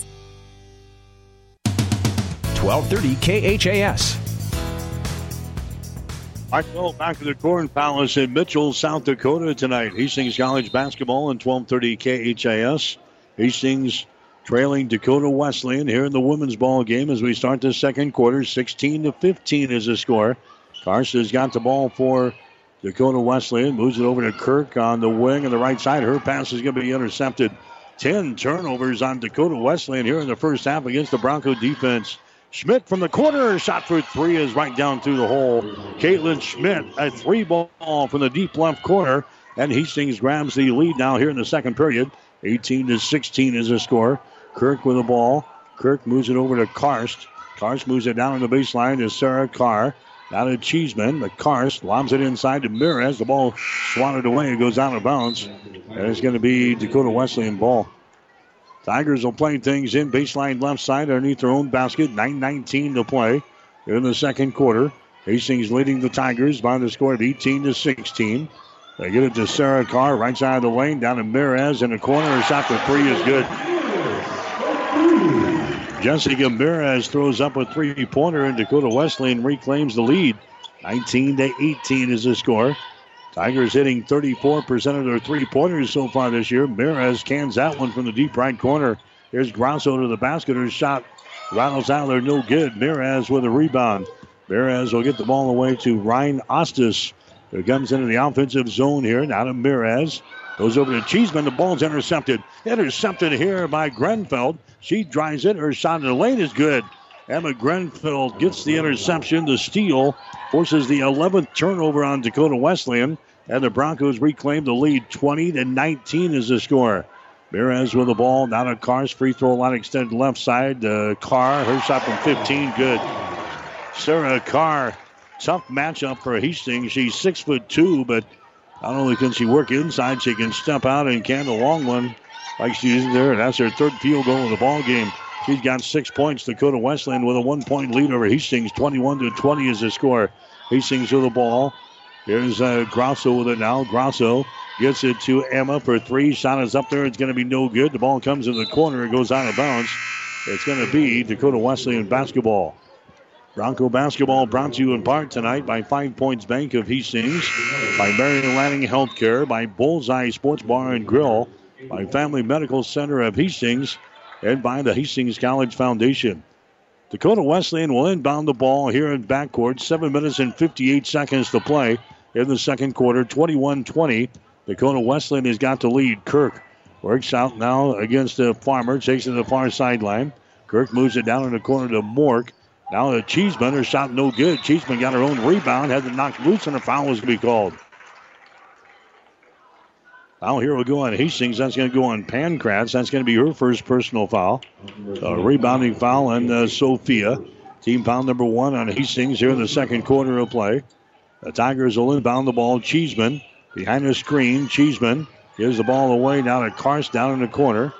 1230 KHAS. All right, well, back to the Corn Palace in Mitchell, South Dakota tonight. Hastings College basketball on 1230 KHAS. Hastings trailing Dakota Wesleyan here in the women's ball game as we start the second quarter. 16 to 15 is the score. Carson's got the ball for Dakota Wesleyan. Moves it over to Kirk on the wing on the right side. Her pass is going to be intercepted. 10 turnovers on Dakota Wesleyan here in the first half against the Bronco defense. Schmidt from the corner, shot for three is right down through the hole. Caitlin Schmidt, a three ball from the deep left corner, and Hastings grabs the lead now here in the second period. 18 to 16 is the score. Kirk with the ball. Kirk moves it over to Karst. Karst moves it down on the baseline to Sarah Carr. Now to Cheeseman. The Karst lobs it inside to as The ball swatted away. It goes out of bounds. And it's going to be Dakota Wesleyan ball. Tigers will play things in baseline left side underneath their own basket. 9.19 to play in the second quarter. Hastings leading the Tigers by the score of 18 to 16. They get it to Sarah Carr, right side of the lane, down to Mirez in the corner. Her shot for three is good. Jessica Mirez throws up a three pointer, and Dakota Wesleyan reclaims the lead. 19 to 18 is the score. Tigers hitting 34% of their three pointers so far this year. Mirez cans that one from the deep right corner. Here's Grosso to the basket. Her shot rattles out there, no good. Mirez with a rebound. Mirez will get the ball away to Ryan Ostis. Who comes into the offensive zone here. Now to Mirez. Goes over to Cheeseman. The ball's intercepted. Intercepted here by Grenfell. She drives it. Her shot in the lane is good. Emma Grenfell gets the interception. The steal forces the 11th turnover on Dakota Wesleyan. And the Broncos reclaim the lead. 20 to 19 is the score. Mirez with the ball. Now to Carr's free throw line extended left side. Uh, Carr, her shot from 15, good. Sarah Carr, tough matchup for Hastings. She's six foot two, but not only can she work inside, she can step out and can the long one like she's there. And that's her third field goal of the ball game. She's got six points. Dakota Wesleyan with a one point lead over Hastings. 21 to 20 is the score. Hastings with the ball. Here's uh, Grosso with it now. Grosso gets it to Emma for three. Shot is up there. It's going to be no good. The ball comes in the corner. It goes out of bounds. It's going to be Dakota Wesleyan basketball. Bronco basketball brought to you in part tonight by Five Points Bank of Hastings, by Mary Lanning Healthcare, by Bullseye Sports Bar and Grill, by Family Medical Center of Hastings, and by the Hastings College Foundation. Dakota Wesleyan will inbound the ball here in backcourt. Seven minutes and 58 seconds to play in the second quarter. 21 20. Dakota Wesleyan has got the lead. Kirk works out now against the Farmer, takes it to the far sideline. Kirk moves it down in the corner to Mork. Now the Cheeseman, her shot no good. Cheeseman got her own rebound, had to knock loose, and a foul was to be called. Foul here will go on Hastings. That's going to go on Pankratz. That's going to be her first personal foul. A rebounding foul on uh, Sophia. Team foul number one on Hastings here in the second quarter of play. The Tigers will inbound the ball. Cheeseman behind the screen. Cheeseman gives the ball away now to Karst down in the corner.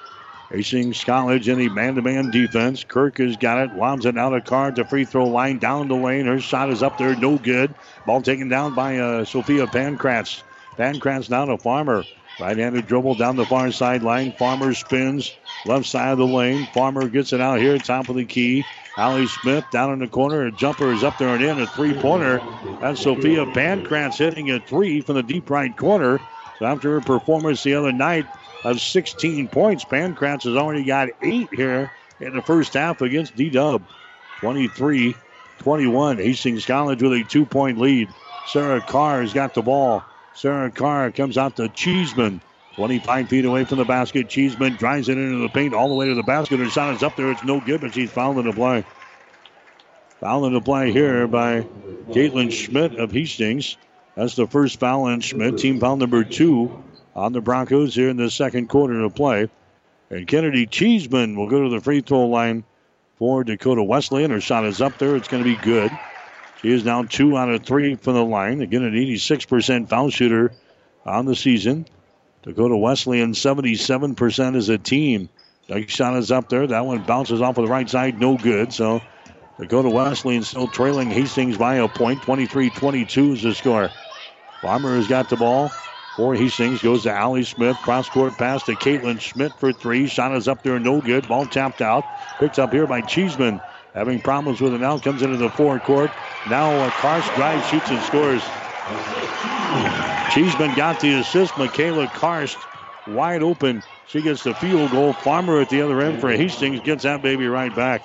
Hastings College in the man-to-man defense. Kirk has got it. Lobs it out of Carr to free throw line down the lane. Her shot is up there, no good. Ball taken down by uh, Sophia Pankratz. Pankratz now to Farmer. Right-handed dribble down the far sideline. Farmer spins left side of the lane. Farmer gets it out here, top of the key. Allie Smith down in the corner. A jumper is up there and in. A three-pointer. That's Sophia Pankratz hitting a three from the deep right corner. So after her performance the other night of 16 points, Pankratz has already got eight here in the first half against D-Dub. 23-21. Hastings College with a two-point lead. Sarah Carr has got the ball. Sarah Carr comes out to Cheeseman. 25 feet away from the basket. Cheeseman drives it into the paint all the way to the basket. Her shot is up there. It's no good, but she's fouled in the play. Foul in the play here by Caitlin Schmidt of Hastings. That's the first foul on Schmidt. Team foul number two on the Broncos here in the second quarter of play. And Kennedy Cheeseman will go to the free throw line for Dakota Wesleyan. Her shot is up there. It's going to be good. She is now two out of three from the line. Again, an 86% foul shooter on the season. Dakota Wesleyan 77% as a team. Next shot is up there. That one bounces off of the right side. No good. So Dakota Wesleyan still trailing Hastings by a point. 23-22 is the score. Farmer has got the ball for Hastings. Goes to Allie Smith. Cross court pass to Caitlin Schmidt for three. Shot is up there. No good. Ball tapped out. Picked up here by Cheeseman. Having problems with it now. Comes into the forecourt. Now uh, Karst drives, shoots, and scores. Cheeseman got the assist. Michaela Karst wide open. She gets the field goal. Farmer at the other end for Hastings gets that baby right back.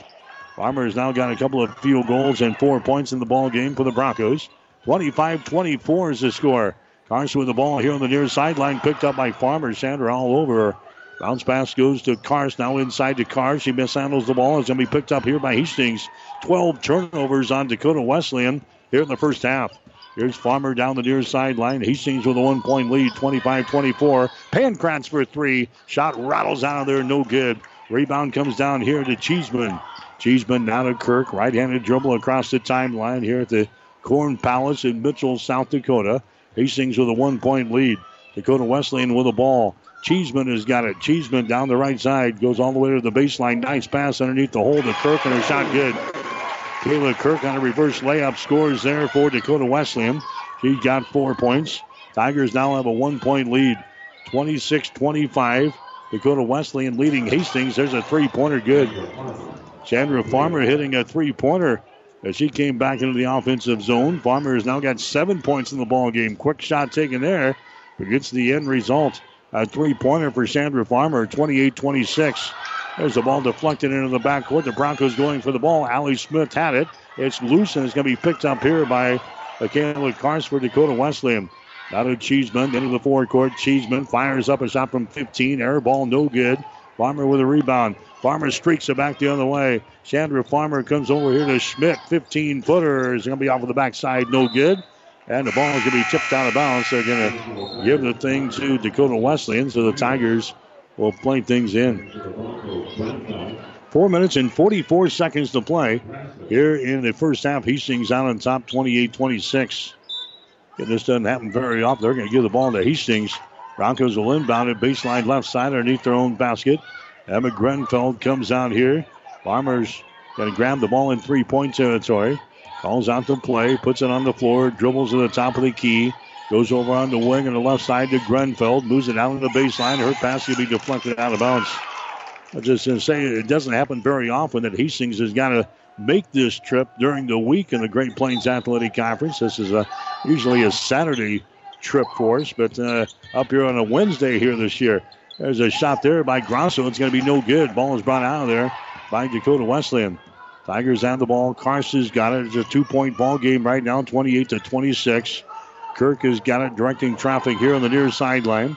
Farmer has now got a couple of field goals and four points in the ball game for the Broncos. 25-24 is the score. Karst with the ball here on the near sideline, picked up by Farmer. Chandra all over. Bounce pass goes to Cars. Now inside to Cars. She mishandles the ball. It's going to be picked up here by Hastings. 12 turnovers on Dakota Wesleyan here in the first half. Here's Farmer down the near sideline. Hastings with a one point lead, 25 24. Pankratz for three. Shot rattles out of there, no good. Rebound comes down here to Cheeseman. Cheeseman now to Kirk. Right handed dribble across the timeline here at the Corn Palace in Mitchell, South Dakota. Hastings with a one point lead. Dakota Wesleyan with the ball. Cheeseman has got it. Cheeseman down the right side goes all the way to the baseline. Nice pass underneath the hole to Kirk, and her shot good. Kayla Kirk on a reverse layup scores there for Dakota Wesleyan. She got four points. Tigers now have a one point lead 26 25. Dakota Wesleyan leading Hastings. There's a three pointer good. Chandra Farmer hitting a three pointer as she came back into the offensive zone. Farmer has now got seven points in the ball game. Quick shot taken there, but gets the end result. A three pointer for Chandra Farmer, 28 26. There's the ball deflected into the backcourt. The Broncos going for the ball. Allie Smith had it. It's loose and it's going to be picked up here by Michaela Karst for Dakota Wesleyan. Now to Cheeseman into the forecourt. Cheeseman fires up a shot from 15. Air ball, no good. Farmer with a rebound. Farmer streaks it back the other way. Chandra Farmer comes over here to Schmidt. 15 footer is going to be off of the backside, no good. And the ball is going to be tipped out of bounds. They're going to give the thing to Dakota Wesleyan, so the Tigers will play things in. Four minutes and 44 seconds to play here in the first half. Hastings out on top 28 26. This doesn't happen very often. They're going to give the ball to Hastings. Broncos will inbound it baseline left side underneath their own basket. Emma Grenfell comes out here. Farmer's going to grab the ball in three point territory. Calls out the play, puts it on the floor, dribbles to the top of the key, goes over on the wing on the left side to Grenfell, moves it down to the baseline. Her pass will be deflected out of bounds. I just going to say it doesn't happen very often that Hastings has got to make this trip during the week in the Great Plains Athletic Conference. This is a, usually a Saturday trip for us, but uh, up here on a Wednesday here this year. There's a shot there by Grosso. It's going to be no good. Ball is brought out of there by Dakota Wesleyan. Tigers have the ball. Carson's got it. It's a two-point ball game right now, 28 to 26. Kirk has got it, directing traffic here on the near sideline.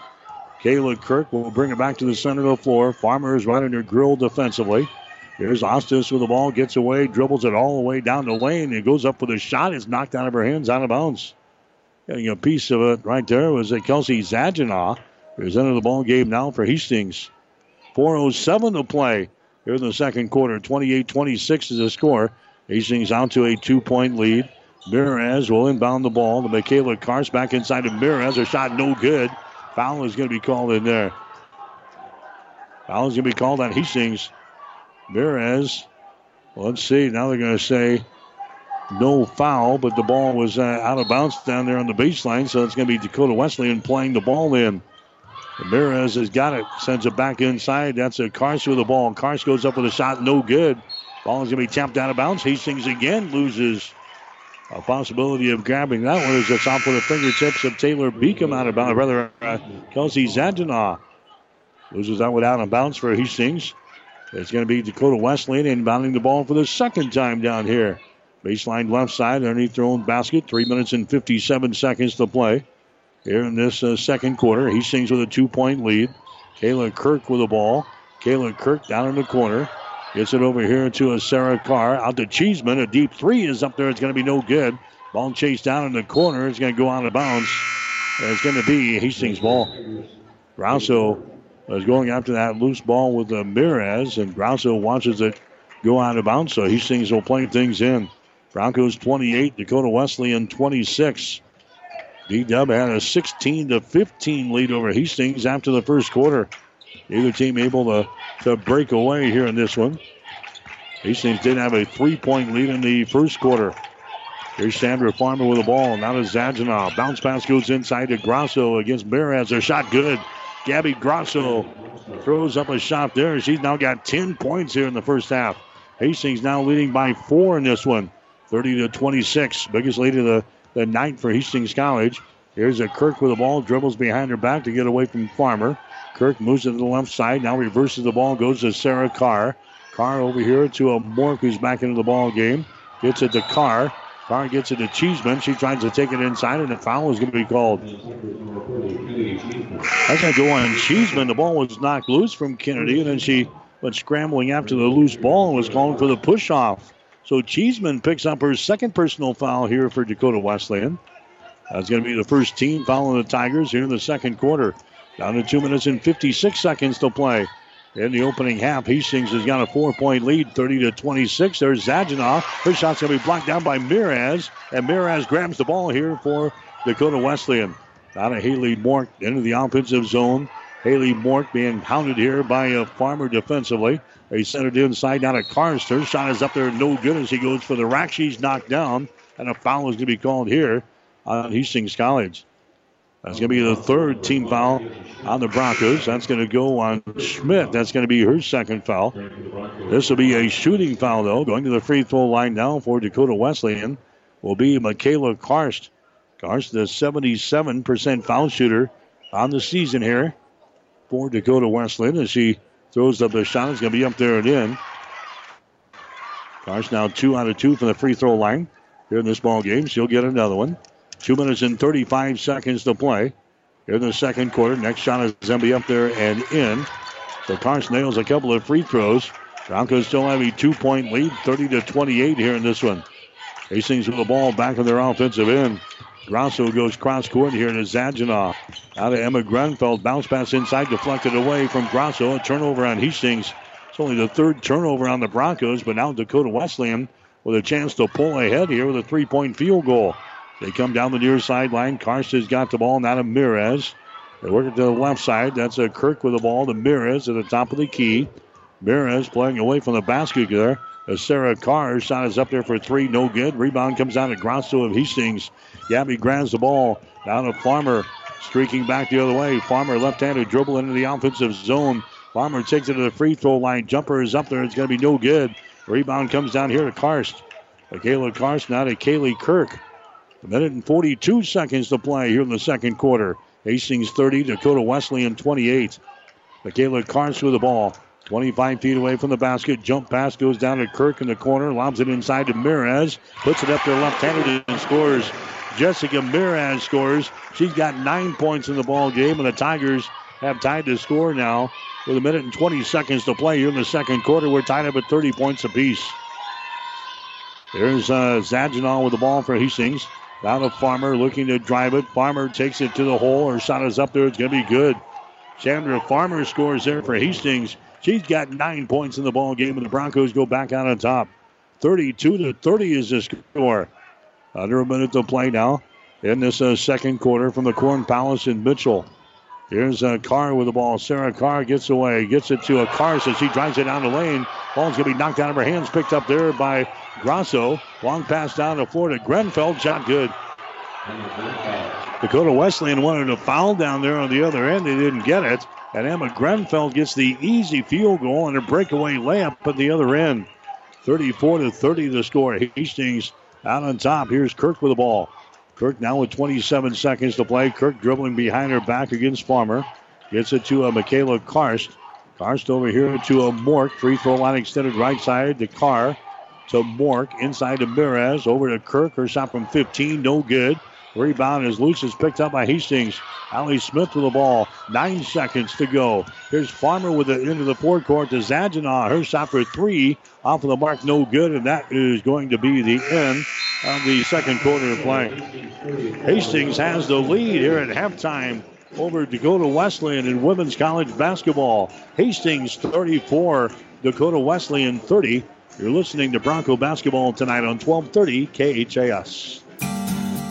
Kayla Kirk will bring it back to the center of the floor. Farmer is right under grill defensively. Here's Ostis with the ball, gets away, dribbles it all the way down the lane. It goes up with a shot. It's knocked out of her hands, out of bounds. Getting a piece of it right there was a Kelsey Zaginaw, who's into the ball game now for Hastings. 4.07 to play here in the second quarter. 28 26 is the score. Hastings out to a two point lead. Mirez will inbound the ball to Michaela Karst back inside of Mirez. Her shot no good. Foul is going to be called in there. Foul is going to be called on Hastings. Mirez. Let's see. Now they're going to say no foul, but the ball was uh, out of bounds down there on the baseline, so it's going to be Dakota Wesleyan playing the ball in. Ramirez has got it, sends it back inside. That's a Karst with the ball. Karst goes up with a shot, no good. Ball is going to be tapped out of bounds. Hastings again loses a possibility of grabbing that one as it's off with the fingertips of Taylor Beacom out of bounds. Rather, uh, Kelsey Zantana loses that one out of bounds for Hastings. It's going to be Dakota Wesleyan inbounding the ball for the second time down here. Baseline left side underneath their own basket. Three minutes and 57 seconds to play here in this uh, second quarter. Hastings with a two point lead. Kayla Kirk with the ball. Kayla Kirk down in the corner. Gets it over here to a Sarah Carr. Out to Cheeseman. A deep three is up there. It's going to be no good. Ball chased down in the corner. It's going to go out of bounds. And it's going to be Hastings ball. Grosso is going after that loose ball with uh, Mirez, and Grosso watches it go out of bounds. So Hastings will play things in. Broncos 28, Dakota Wesleyan 26. D Dub had a 16 to 15 lead over Hastings after the first quarter. Neither team able to, to break away here in this one. Hastings did have a three point lead in the first quarter. Here's Chandra Farmer with the ball. Now to Zajanov. Bounce pass goes inside to Grosso against Bearez. Their shot good. Gabby Grosso throws up a shot there. She's now got 10 points here in the first half. Hastings now leading by four in this one. 30 to 26. Biggest lead of the, the night for Hastings College. Here's a Kirk with the ball, dribbles behind her back to get away from Farmer. Kirk moves it to the left side, now reverses the ball, goes to Sarah Carr. Carr over here to a Mork who's back into the ball game. Gets it to Carr. Carr gets it to Cheeseman. She tries to take it inside, and a foul is going to be called. That's going to go on Cheeseman. The ball was knocked loose from Kennedy, and then she went scrambling after the loose ball and was calling for the push off. So Cheeseman picks up her second personal foul here for Dakota Wesleyan. That's going to be the first team foul of the Tigers here in the second quarter. Down to two minutes and 56 seconds to play. In the opening half, Hastings has got a four-point lead, 30 to 26. There's Zaginoff. Her shot's going to be blocked down by Miraz, and Miraz grabs the ball here for Dakota Wesleyan. Out of Haley Mork into the offensive zone. Haley Mork being hounded here by a farmer defensively. They sent it inside down at Karst. Her shot is up there, no good as he goes for the rack. She's knocked down, and a foul is going to be called here on Hastings College. That's going to be the third team foul on the Broncos. That's going to go on Schmidt. That's going to be her second foul. This will be a shooting foul, though. Going to the free throw line now for Dakota Wesleyan will be Michaela Karst. Karst, the 77% foul shooter on the season here for Dakota Wesleyan as she throws up the shot. It's going to be up there and in. Karst now two out of two from the free throw line here in this ball game. She'll get another one. Two minutes and 35 seconds to play here in the second quarter. Next shot is going to be up there and in. So Karst nails a couple of free throws. Broncos still have a two point lead, 30 to 28 here in this one. Hastings with the ball back on their offensive end. Grosso goes cross court here to Zaginoff. Out of Emma Grenfell. Bounce pass inside, deflected away from Grosso. A turnover on Hastings. It's only the third turnover on the Broncos, but now Dakota Wesleyan with a chance to pull ahead here with a three point field goal. They come down the near sideline. Karst has got the ball now to Mirez. They work it to the left side. That's a Kirk with the ball to Mirez at the top of the key. Mirez playing away from the basket there. As Sarah Carr shot is up there for three, no good. Rebound comes down to Grosso of Hastings. Gabby grabs the ball down to Farmer, streaking back the other way. Farmer left-handed dribble into the offensive zone. Farmer takes it to the free throw line. Jumper is up there. It's going to be no good. Rebound comes down here to Karst. Michaela Karst now to Kaylee Kirk. A minute and 42 seconds to play here in the second quarter. Hastings 30, Dakota Wesleyan 28. Michaela Karst with the ball. 25 feet away from the basket. Jump pass goes down to Kirk in the corner. Lobs it inside to Miraz. Puts it up there left-handed and scores. Jessica Miraz scores. She's got nine points in the ball game, and the Tigers have tied the score now with a minute and 20 seconds to play here in the second quarter. We're tied up at 30 points apiece. There's uh, with the ball for Hastings. Down to Farmer looking to drive it. Farmer takes it to the hole. Her shot is up there. It's going to be good. Chandra Farmer scores there for Hastings. She's got nine points in the ball game, and the Broncos go back out on top. 32 to 30 is the score. Under a minute to play now in this uh, second quarter from the Corn Palace in Mitchell. Here's a uh, Carr with the ball. Sarah Carr gets away, gets it to a Carr, so she drives it down the lane. Ball's going to be knocked out of her hands, picked up there by Grosso. Long pass down the floor to Grenfell. Shot good. Dakota Wesleyan wanted a foul down there on the other end. They didn't get it. And Emma Grenfell gets the easy field goal and a breakaway layup at the other end. 34 to 30 the score. Hastings out on top. Here's Kirk with the ball. Kirk now with 27 seconds to play. Kirk dribbling behind her back against Farmer. Gets it to a Michaela Karst. Karst over here to a Mork. Free throw line extended right side to Carr. To Mork. Inside to Miraz. Over to Kirk. Her shot from 15. No good. Rebound is loose. Is picked up by Hastings. Ali Smith with the ball. Nine seconds to go. Here's Farmer with it into the forecourt to Zaginaw. Her shot for three. Off of the mark. No good. And that is going to be the end of the second quarter of play. Hastings has the lead here at halftime over Dakota Wesleyan in women's college basketball. Hastings 34, Dakota Wesleyan 30. You're listening to Bronco basketball tonight on 1230 KHAS.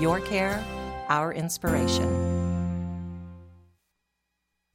Your care, our inspiration.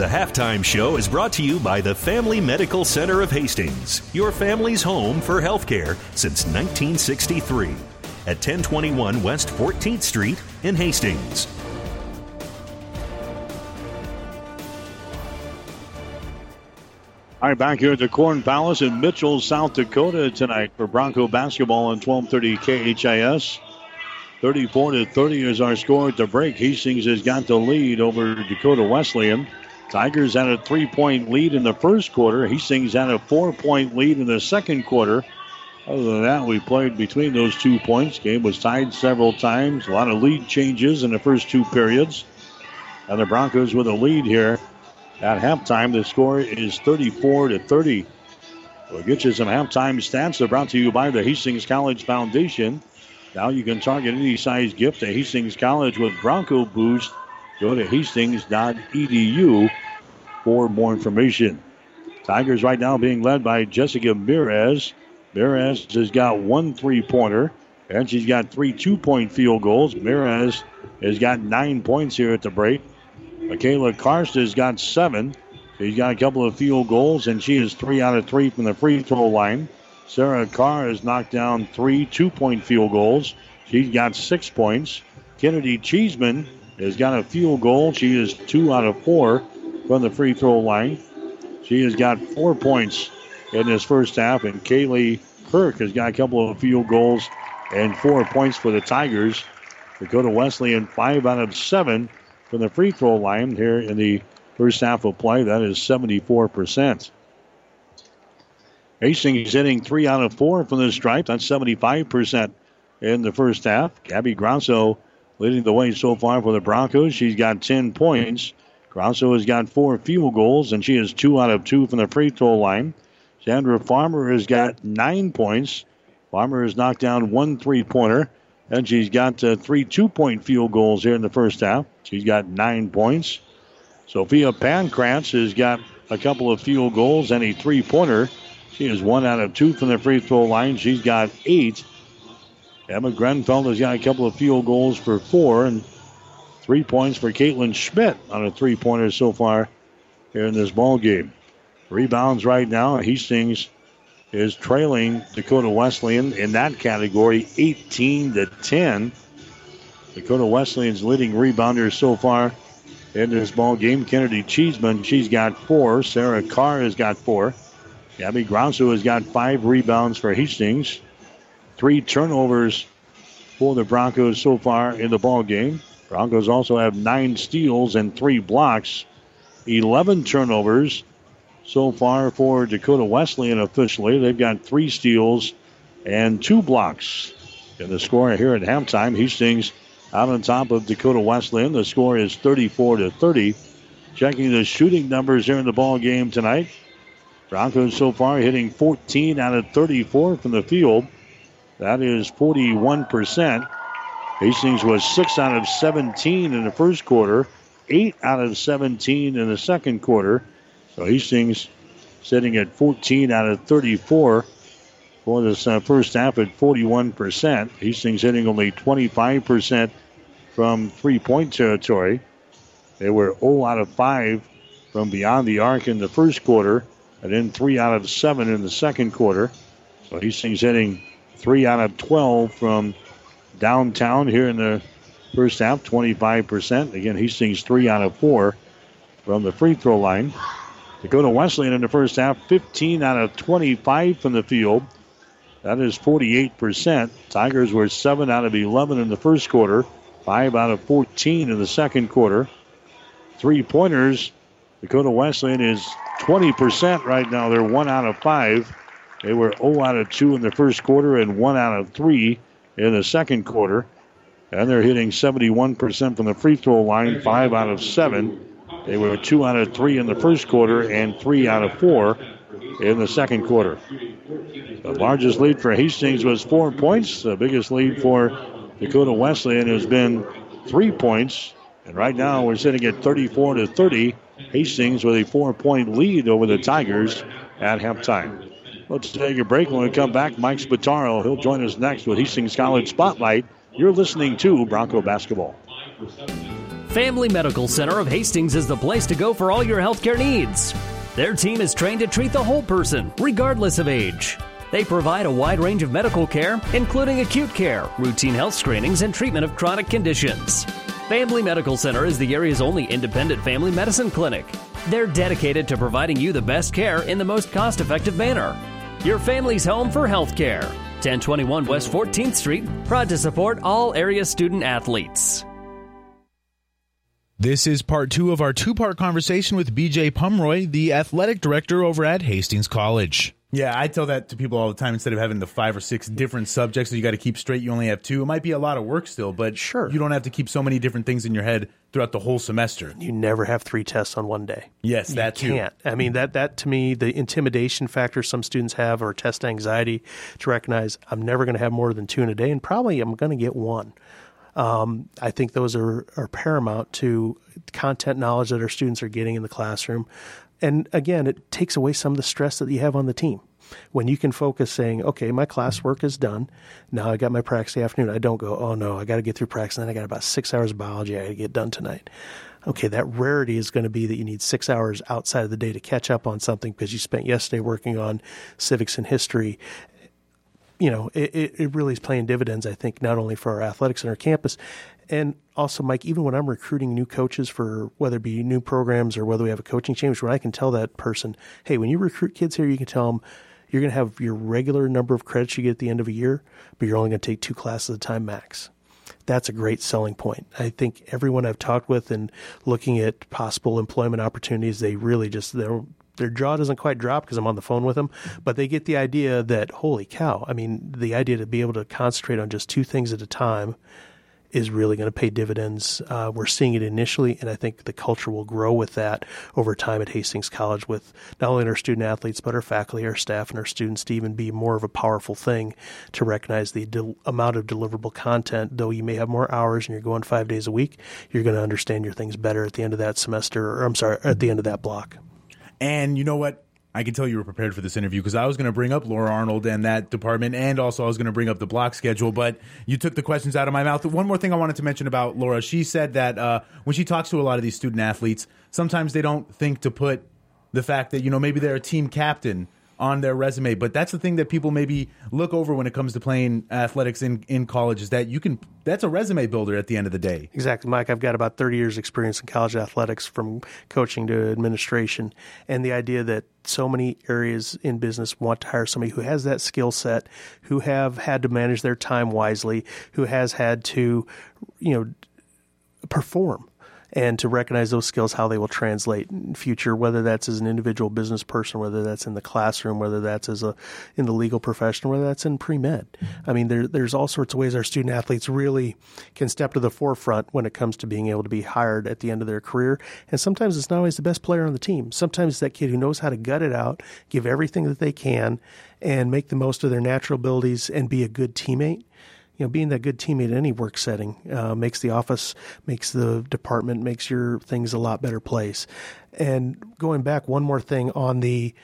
The halftime show is brought to you by the Family Medical Center of Hastings, your family's home for healthcare since 1963 at 1021 West 14th Street in Hastings. All right, back here at the Corn Palace in Mitchell, South Dakota tonight for Bronco basketball on 1230 KHAS. 34 to 30 is our score at the break. Hastings has got the lead over Dakota Wesleyan. Tigers had a three point lead in the first quarter. Hastings had a four point lead in the second quarter. Other than that, we played between those two points. Game was tied several times. A lot of lead changes in the first two periods. And the Broncos with a lead here at halftime. The score is 34 to 30. We'll get you some halftime stats. They're brought to you by the Hastings College Foundation. Now you can target any size gift to Hastings College with Bronco Boost. Go to hastings.edu for more information. Tigers right now being led by Jessica Mirez. Mirez has got one three pointer, and she's got three two point field goals. Mirez has got nine points here at the break. Michaela Karst has got seven. She's got a couple of field goals, and she is three out of three from the free throw line. Sarah Carr has knocked down three two point field goals. She's got six points. Kennedy Cheeseman has got a field goal. She is two out of four from the free throw line. She has got four points in this first half, and Kaylee Kirk has got a couple of field goals and four points for the Tigers. Dakota Wesleyan five out of seven from the free throw line here in the first half of play. That is 74%. Hastings hitting three out of four from the stripe. That's 75% in the first half. Gabby Grosso leading the way so far for the Broncos. She's got 10 points. Grosso has got four field goals, and she is two out of two from the free throw line. Chandra Farmer has got nine points. Farmer has knocked down one three pointer, and she's got uh, three two point field goals here in the first half. She's got nine points. Sophia Pankratz has got a couple of field goals and a three pointer. She is one out of two from the free throw line. She's got eight. Emma Grenfell has got a couple of field goals for four and three points for Caitlin Schmidt on a three pointer so far here in this ball game. Rebounds right now. Hastings is trailing Dakota Wesleyan in that category 18 to 10. Dakota Wesleyan's leading rebounder so far in this ball game. Kennedy Cheeseman, she's got four. Sarah Carr has got four. Gabby Grosso has got five rebounds for Hastings. Three turnovers for the Broncos so far in the ball game. Broncos also have nine steals and three blocks. 11 turnovers so far for Dakota Wesleyan officially. They've got three steals and two blocks. And the score here at halftime, Hastings out on top of Dakota Wesleyan. The score is 34 to 30. Checking the shooting numbers here in the ball game tonight. Broncos so far hitting 14 out of 34 from the field. That is 41%. Hastings was 6 out of 17 in the first quarter, 8 out of 17 in the second quarter. So Hastings sitting at 14 out of 34 for this uh, first half at 41%. Hastings hitting only 25% from three point territory. They were 0 out of 5 from beyond the arc in the first quarter, and then 3 out of 7 in the second quarter. So Hastings hitting 3 out of 12 from downtown here in the first half, 25%. Again, Hastings 3 out of 4 from the free throw line. Dakota Wesleyan in the first half, 15 out of 25 from the field. That is 48%. Tigers were 7 out of 11 in the first quarter, 5 out of 14 in the second quarter. three pointers. Dakota Wesleyan is 20% right now. They're one out of five. They were 0 out of 2 in the first quarter and 1 out of 3 in the second quarter. And they're hitting 71% from the free throw line, 5 out of 7. They were 2 out of 3 in the first quarter and 3 out of 4 in the second quarter. The largest lead for Hastings was 4 points. The biggest lead for Dakota Wesleyan has been 3 points. And right now we're sitting at 34 to 30. Hastings with a four point lead over the Tigers at halftime. Let's take a break. When we come back, Mike Spataro. He'll join us next with Hastings College Spotlight. You're listening to Bronco Basketball. Family Medical Center of Hastings is the place to go for all your healthcare needs. Their team is trained to treat the whole person, regardless of age. They provide a wide range of medical care, including acute care, routine health screenings, and treatment of chronic conditions. Family Medical Center is the area's only independent family medicine clinic. They're dedicated to providing you the best care in the most cost effective manner. Your family's home for health care. 1021 West 14th Street, proud to support all area student athletes. This is part two of our two part conversation with BJ Pumroy, the athletic director over at Hastings College. Yeah, I tell that to people all the time. Instead of having the five or six different subjects that you got to keep straight, you only have two. It might be a lot of work still, but sure, you don't have to keep so many different things in your head throughout the whole semester. You never have three tests on one day. Yes, you that too. can't. I mean that that to me, the intimidation factor some students have or test anxiety to recognize I'm never going to have more than two in a day, and probably I'm going to get one. Um, I think those are, are paramount to content knowledge that our students are getting in the classroom. And again, it takes away some of the stress that you have on the team. When you can focus saying, okay, my classwork is done. Now I got my practice afternoon. I don't go, oh no, I got to get through practice. And then I got about six hours of biology I got to get done tonight. Okay, that rarity is going to be that you need six hours outside of the day to catch up on something because you spent yesterday working on civics and history you know, it, it really is playing dividends, I think, not only for our athletics and our campus. And also, Mike, even when I'm recruiting new coaches for whether it be new programs or whether we have a coaching change, when I can tell that person, hey, when you recruit kids here, you can tell them you're going to have your regular number of credits you get at the end of a year, but you're only going to take two classes at a time max. That's a great selling point. I think everyone I've talked with and looking at possible employment opportunities, they really just their jaw doesn't quite drop because I'm on the phone with them, but they get the idea that holy cow! I mean, the idea to be able to concentrate on just two things at a time is really going to pay dividends. Uh, we're seeing it initially, and I think the culture will grow with that over time at Hastings College with not only our student athletes, but our faculty, our staff, and our students to even be more of a powerful thing to recognize the del- amount of deliverable content. Though you may have more hours and you're going five days a week, you're going to understand your things better at the end of that semester, or I'm sorry, at the end of that block. And you know what? I can tell you were prepared for this interview because I was going to bring up Laura Arnold and that department, and also I was going to bring up the block schedule, but you took the questions out of my mouth. One more thing I wanted to mention about Laura. She said that uh, when she talks to a lot of these student athletes, sometimes they don't think to put the fact that, you know, maybe they're a team captain on their resume. But that's the thing that people maybe look over when it comes to playing athletics in, in college is that you can that's a resume builder at the end of the day. Exactly, Mike. I've got about 30 years experience in college athletics from coaching to administration and the idea that so many areas in business want to hire somebody who has that skill set, who have had to manage their time wisely, who has had to, you know, perform and to recognize those skills, how they will translate in future, whether that's as an individual business person, whether that's in the classroom, whether that's as a in the legal profession, whether that's in pre med. Mm-hmm. I mean, there, there's all sorts of ways our student athletes really can step to the forefront when it comes to being able to be hired at the end of their career. And sometimes it's not always the best player on the team. Sometimes it's that kid who knows how to gut it out, give everything that they can, and make the most of their natural abilities and be a good teammate you know, being that good teammate in any work setting uh, makes the office, makes the department, makes your things a lot better place. And going back, one more thing on the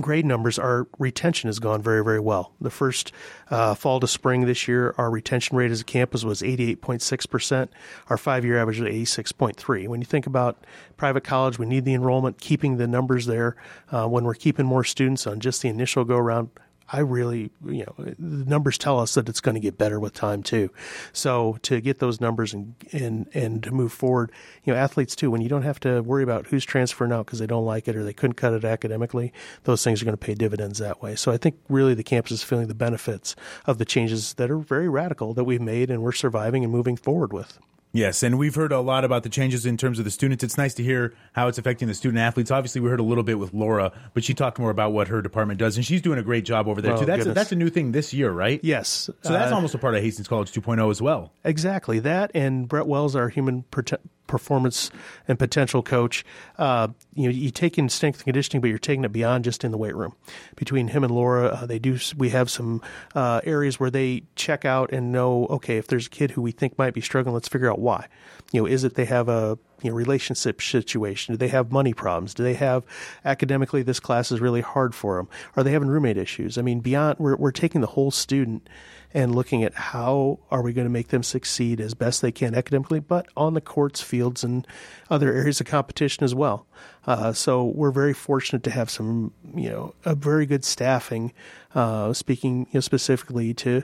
grade numbers, our retention has gone very, very well. The first uh, fall to spring this year, our retention rate as a campus was 88.6%. Our five year average was 86.3. When you think about private college, we need the enrollment, keeping the numbers there. Uh, when we're keeping more students on just the initial go around, I really, you know, the numbers tell us that it's going to get better with time too. So to get those numbers and and and to move forward, you know, athletes too, when you don't have to worry about who's transferring out because they don't like it or they couldn't cut it academically, those things are going to pay dividends that way. So I think really the campus is feeling the benefits of the changes that are very radical that we've made and we're surviving and moving forward with. Yes, and we've heard a lot about the changes in terms of the students. It's nice to hear how it's affecting the student athletes. Obviously, we heard a little bit with Laura, but she talked more about what her department does, and she's doing a great job over there Oh, too. That's a, that's a new thing this year, right? Yes. So that's Uh, almost a part of Hastings College 2.0 as well. Exactly that, and Brett Wells, our human prote- performance and potential coach. Uh, you know, you take in strength and conditioning, but you're taking it beyond just in the weight room. Between him and Laura, uh, they do. We have some uh, areas where they check out and know. Okay, if there's a kid who we think might be struggling, let's figure out why. You know, is it they have a you know relationship situation? Do they have money problems? Do they have academically this class is really hard for them? Are they having roommate issues? I mean, beyond we're we're taking the whole student and looking at how are we going to make them succeed as best they can academically, but on the courts, fields, and other areas of competition as well. Uh, so we're very fortunate to have some, you know, a very good staffing. Uh, speaking you know, specifically to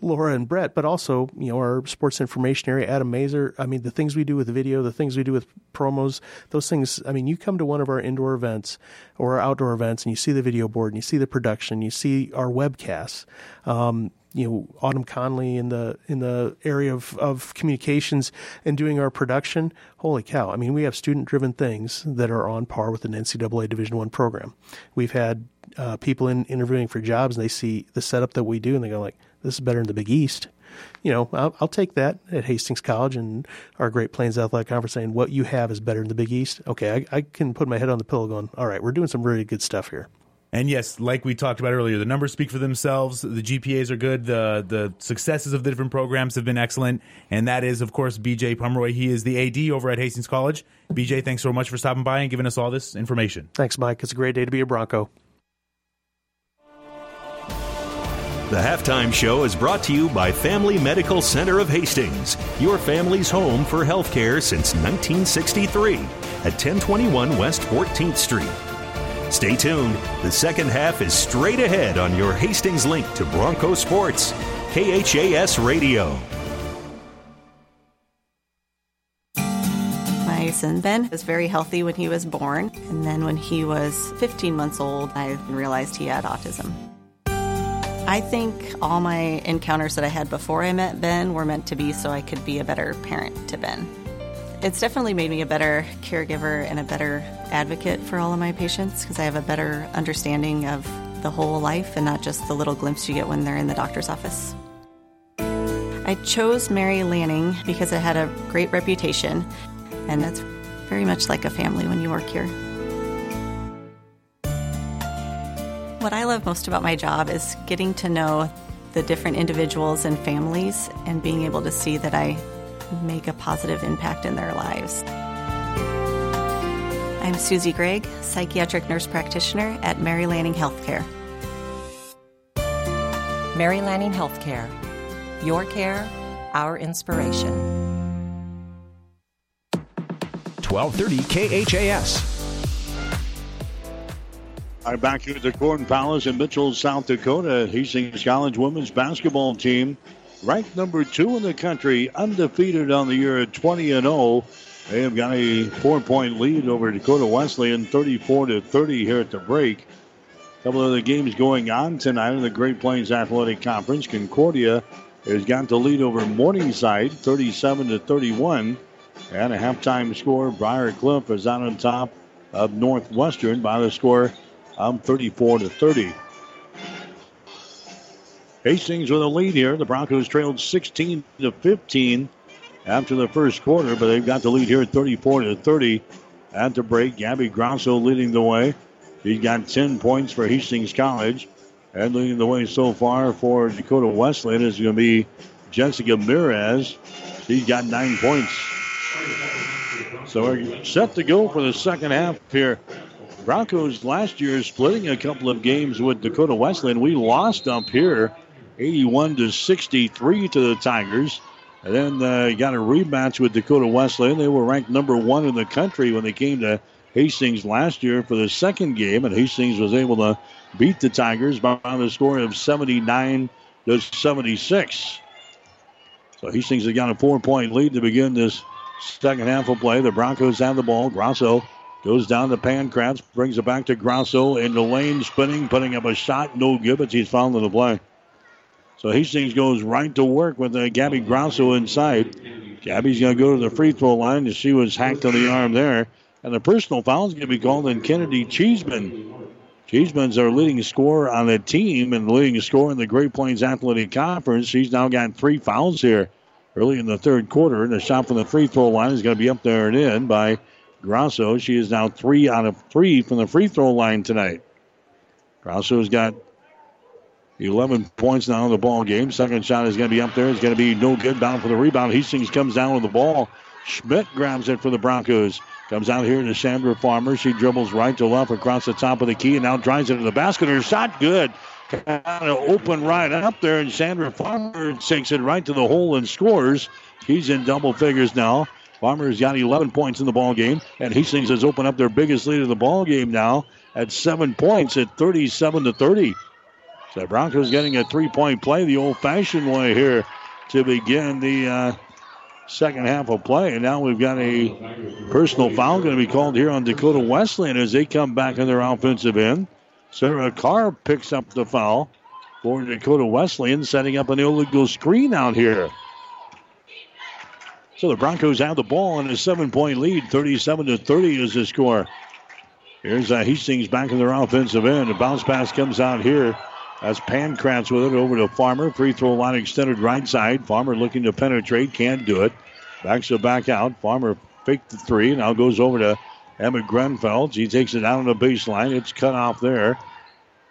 Laura and Brett, but also you know our sports information area, Adam Mazer. I mean, the things we do with video, the things we do with promos, those things. I mean, you come to one of our indoor events or our outdoor events, and you see the video board, and you see the production, you see our webcasts. Um, you know, Autumn Conley in the in the area of, of communications and doing our production. Holy cow! I mean, we have student driven things that are on par with an NCAA Division One program. We've had uh, people in interviewing for jobs, and they see the setup that we do, and they go like, "This is better in the Big East." You know, I'll, I'll take that at Hastings College and our Great Plains Athletic Conference saying what you have is better in the Big East. Okay, I, I can put my head on the pillow, going, "All right, we're doing some really good stuff here." And yes, like we talked about earlier, the numbers speak for themselves. The GPAs are good. The the successes of the different programs have been excellent. And that is, of course, BJ Pomeroy. He is the AD over at Hastings College. BJ, thanks so much for stopping by and giving us all this information. Thanks, Mike. It's a great day to be a Bronco. The halftime show is brought to you by Family Medical Center of Hastings, your family's home for healthcare since 1963 at 1021 West 14th Street. Stay tuned. The second half is straight ahead on your Hastings link to Bronco Sports, KHAS Radio. My son Ben was very healthy when he was born, and then when he was 15 months old, I realized he had autism. I think all my encounters that I had before I met Ben were meant to be so I could be a better parent to Ben. It's definitely made me a better caregiver and a better advocate for all of my patients because I have a better understanding of the whole life and not just the little glimpse you get when they're in the doctor's office. I chose Mary Lanning because it had a great reputation, and it's very much like a family when you work here. What I love most about my job is getting to know the different individuals and families and being able to see that I make a positive impact in their lives. I'm Susie Gregg, psychiatric nurse practitioner at Mary Lanning Healthcare. Mary Lanning Healthcare. Your care, our inspiration. 1230 KHAS. All right, back here at the Corn Palace in Mitchell, South Dakota. Hastings College women's basketball team, ranked number two in the country, undefeated on the year at 20 and 0. They have got a four-point lead over Dakota Wesleyan, 34 to 30 here at the break. A couple of the games going on tonight in the Great Plains Athletic Conference. Concordia has got the lead over Morningside, 37 to 31. And a halftime score, Briar Cliff is out on top of Northwestern by the score of 34 to 30. Hastings with a lead here. The Broncos trailed 16 to 15 after the first quarter, but they've got the lead here at 34 to 30 at the break. Gabby Grosso leading the way. He's got 10 points for Hastings College. And leading the way so far for Dakota Wesleyan is going to be Jessica Mirez. She's got nine points. So we're set to go for the second half here. Broncos last year splitting a couple of games with Dakota Wesleyan. We lost up here 81 to 63 to the Tigers. And then uh, got a rematch with Dakota Wesleyan. They were ranked number one in the country when they came to Hastings last year for the second game, and Hastings was able to beat the Tigers by the score of 79 to 76. So Hastings has got a four-point lead to begin this second half of play. The Broncos have the ball. Grosso goes down to Pankratz, brings it back to Grosso in the lane, spinning, putting up a shot, no but he's fouled in the play. So Hastings goes right to work with uh, Gabby Grosso inside. Gabby's going to go to the free throw line to see what's hacked on the arm there. And the personal foul is going to be called on Kennedy Cheeseman. Cheeseman's our leading scorer on the team and leading scorer in the Great Plains Athletic Conference. She's now got three fouls here early in the third quarter. And the shot from the free throw line is going to be up there and in by Grosso. She is now three out of three from the free throw line tonight. Grosso's got 11 points now in the ball game. Second shot is going to be up there. It's going to be no good. Down for the rebound. Hastings comes down with the ball. Schmidt grabs it for the Broncos. Comes out here to Chandra Farmer. She dribbles right to left across the top of the key and now drives it to the basket. Her shot good. Kind of open right up there, and Chandra Farmer takes it right to the hole and scores. He's in double figures now. Farmer's got 11 points in the ball game, and Hastings has opened up their biggest lead of the ball game now at seven points at 37 to 30. So Broncos getting a three-point play the old-fashioned way here to begin the uh, second half of play. And now we've got a personal foul going to be called here on Dakota Wesleyan as they come back in their offensive end. Sarah Carr picks up the foul for Dakota Wesleyan, setting up an illegal screen out here. So the Broncos have the ball in a seven-point lead, 37 to 30 is the score. Here's uh, Hastings back in their offensive end. A bounce pass comes out here. That's Pankratz with it over to Farmer. Free throw line extended right side. Farmer looking to penetrate, can't do it. Backs it back out. Farmer faked the three. Now goes over to Emmett Grenfell. He takes it down on the baseline. It's cut off there.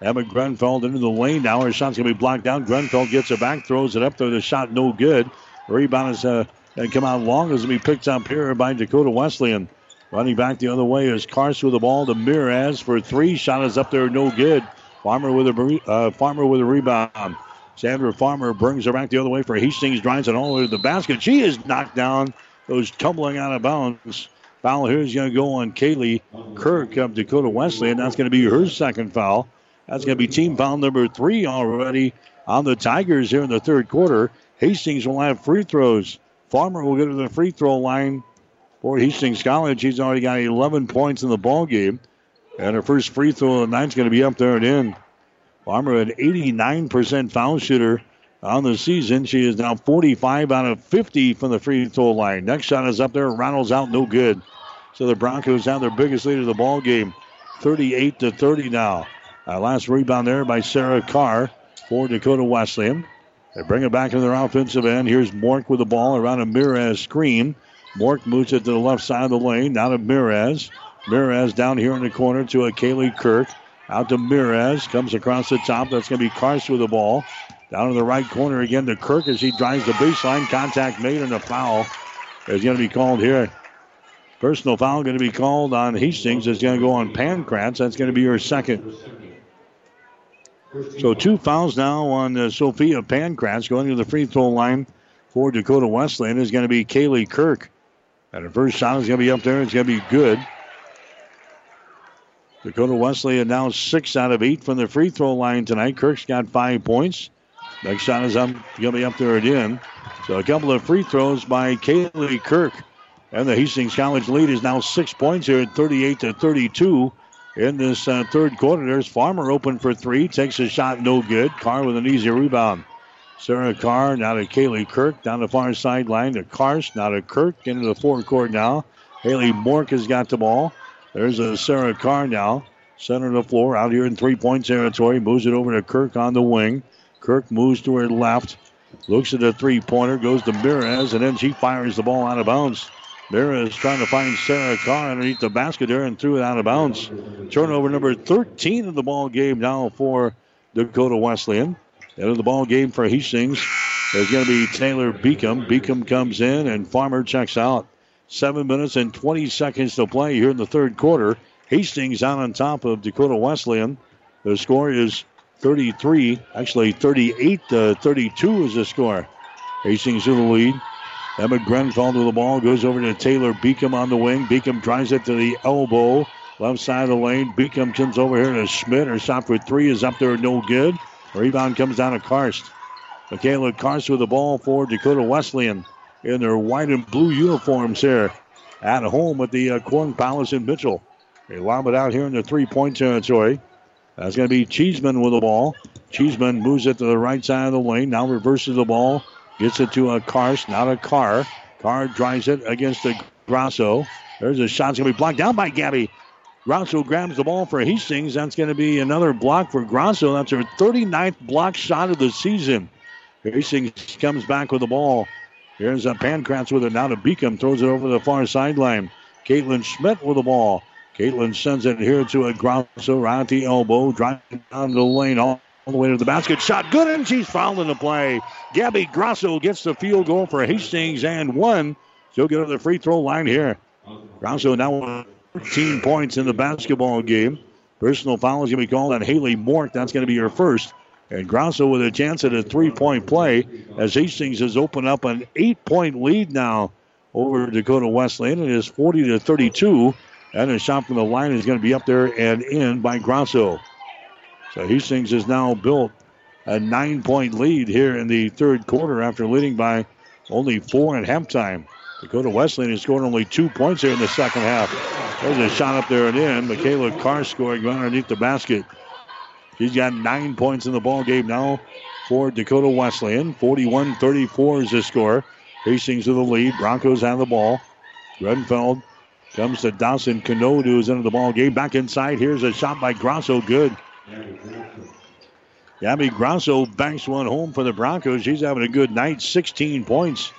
Emmett Grenfell into the lane now. Her shot's going to be blocked out. Grenfell gets it back, throws it up there. The shot no good. Rebound is uh, to come out long as be picked up here by Dakota Wesleyan. Running back the other way is Carson with the ball to Miraz for three. Shot is up there, no good. Farmer with a uh, Farmer with a rebound. Chandra Farmer brings her back the other way for Hastings. Drives it all over the basket. She is knocked down. Goes tumbling out of bounds. Foul here is going to go on Kaylee Kirk of Dakota Wesley, and that's going to be her second foul. That's going to be team foul number three already on the Tigers here in the third quarter. Hastings will have free throws. Farmer will go to the free throw line for Hastings College. He's already got 11 points in the ball game. And her first free throw of the night's going to be up there and in. Farmer, an 89% foul shooter on the season. She is now 45 out of 50 from the free throw line. Next shot is up there. Ronald's out, no good. So the Broncos have their biggest lead of the ball game, 38 to 30 now. Uh, last rebound there by Sarah Carr for Dakota Wesleyan. They bring it back to their offensive end. Here's Mork with the ball around a Miraz screen. Mork moves it to the left side of the lane. Now to Miraz. Miraz down here in the corner to a Kaylee Kirk. Out to Miraz. Comes across the top. That's going to be Karst with the ball. Down in the right corner again to Kirk as he drives the baseline. Contact made and a foul is going to be called here. Personal foul going to be called on Hastings. It's going to go on Pankratz. That's going to be her second. So two fouls now on uh, Sophia Pankratz going to the free throw line for Dakota Wesleyan is going to be Kaylee Kirk. And her first shot is going to be up there. It's going to be good. Dakota Wesleyan now six out of eight from the free throw line tonight. Kirk's got five points. Next shot is up, going to be up there again. So a couple of free throws by Kaylee Kirk. And the Hastings College lead is now six points here at 38 to 32 in this uh, third quarter. There's Farmer open for three. Takes a shot, no good. Carr with an easy rebound. Sarah Carr now to Kaylee Kirk down the far sideline to Karst. Now to Kirk into the forecourt now. Haley Mork has got the ball. There's a Sarah Carr now. Center of the floor out here in three point territory. Moves it over to Kirk on the wing. Kirk moves to her left. Looks at the three pointer. Goes to Miraz. And then she fires the ball out of bounds. Miraz trying to find Sarah Carr underneath the basket there and threw it out of bounds. Turnover number 13 of the ball game now for Dakota Wesleyan. End of the ball game for Hastings is going to be Taylor Beacom. Beacom comes in and Farmer checks out. Seven minutes and 20 seconds to play here in the third quarter. Hastings out on top of Dakota Wesleyan. The score is 33, actually 38 to 32 is the score. Hastings in the lead. Emma Grenfell to the ball, goes over to Taylor Beacom on the wing. Beacom drives it to the elbow, left side of the lane. Beacom comes over here to Schmidt. Her shot for three is up there, no good. Rebound comes down to Karst. Michaela Karst with the ball for Dakota Wesleyan in their white and blue uniforms here at home at the uh, Corn Palace in Mitchell. They lob it out here in the three point territory. That's going to be Cheeseman with the ball. Cheeseman moves it to the right side of the lane. Now reverses the ball. Gets it to a Karst, not a car. Carr drives it against the Grosso. There's a shot. It's going to be blocked down by Gabby. Grosso grabs the ball for Hastings. That's going to be another block for Grosso. That's her 39th block shot of the season. Hastings comes back with the ball. Here's a Pankratz with it now to Beacom. Throws it over the far sideline. Caitlin Schmidt with the ball. Caitlin sends it here to a Grosso right at the elbow. Driving down the lane all the way to the basket. Shot good and she's fouled in the play. Gabby Grosso gets the field goal for Hastings and one. She'll get to the free throw line here. Grosso now 13 points in the basketball game. Personal foul is going to be called on Haley Mork. That's going to be her first. And Grosso with a chance at a three point play as Hastings has opened up an eight point lead now over Dakota Wesleyan. It is 40 to 32. And a shot from the line is going to be up there and in by Grosso. So Hastings has now built a nine point lead here in the third quarter after leading by only four at halftime. Dakota Wesleyan has scored only two points here in the second half. There's a shot up there and in. Michaela Carr scoring right underneath the basket. She's got nine points in the ball game now for Dakota Wesleyan. 41-34 is the score. Hastings with the lead. Broncos have the ball. Grenfell comes to Dawson Canode, who's into the ball game. Back inside. Here's a shot by Grosso. Good. Gabby Grosso banks one home for the Broncos. She's having a good night. 16 points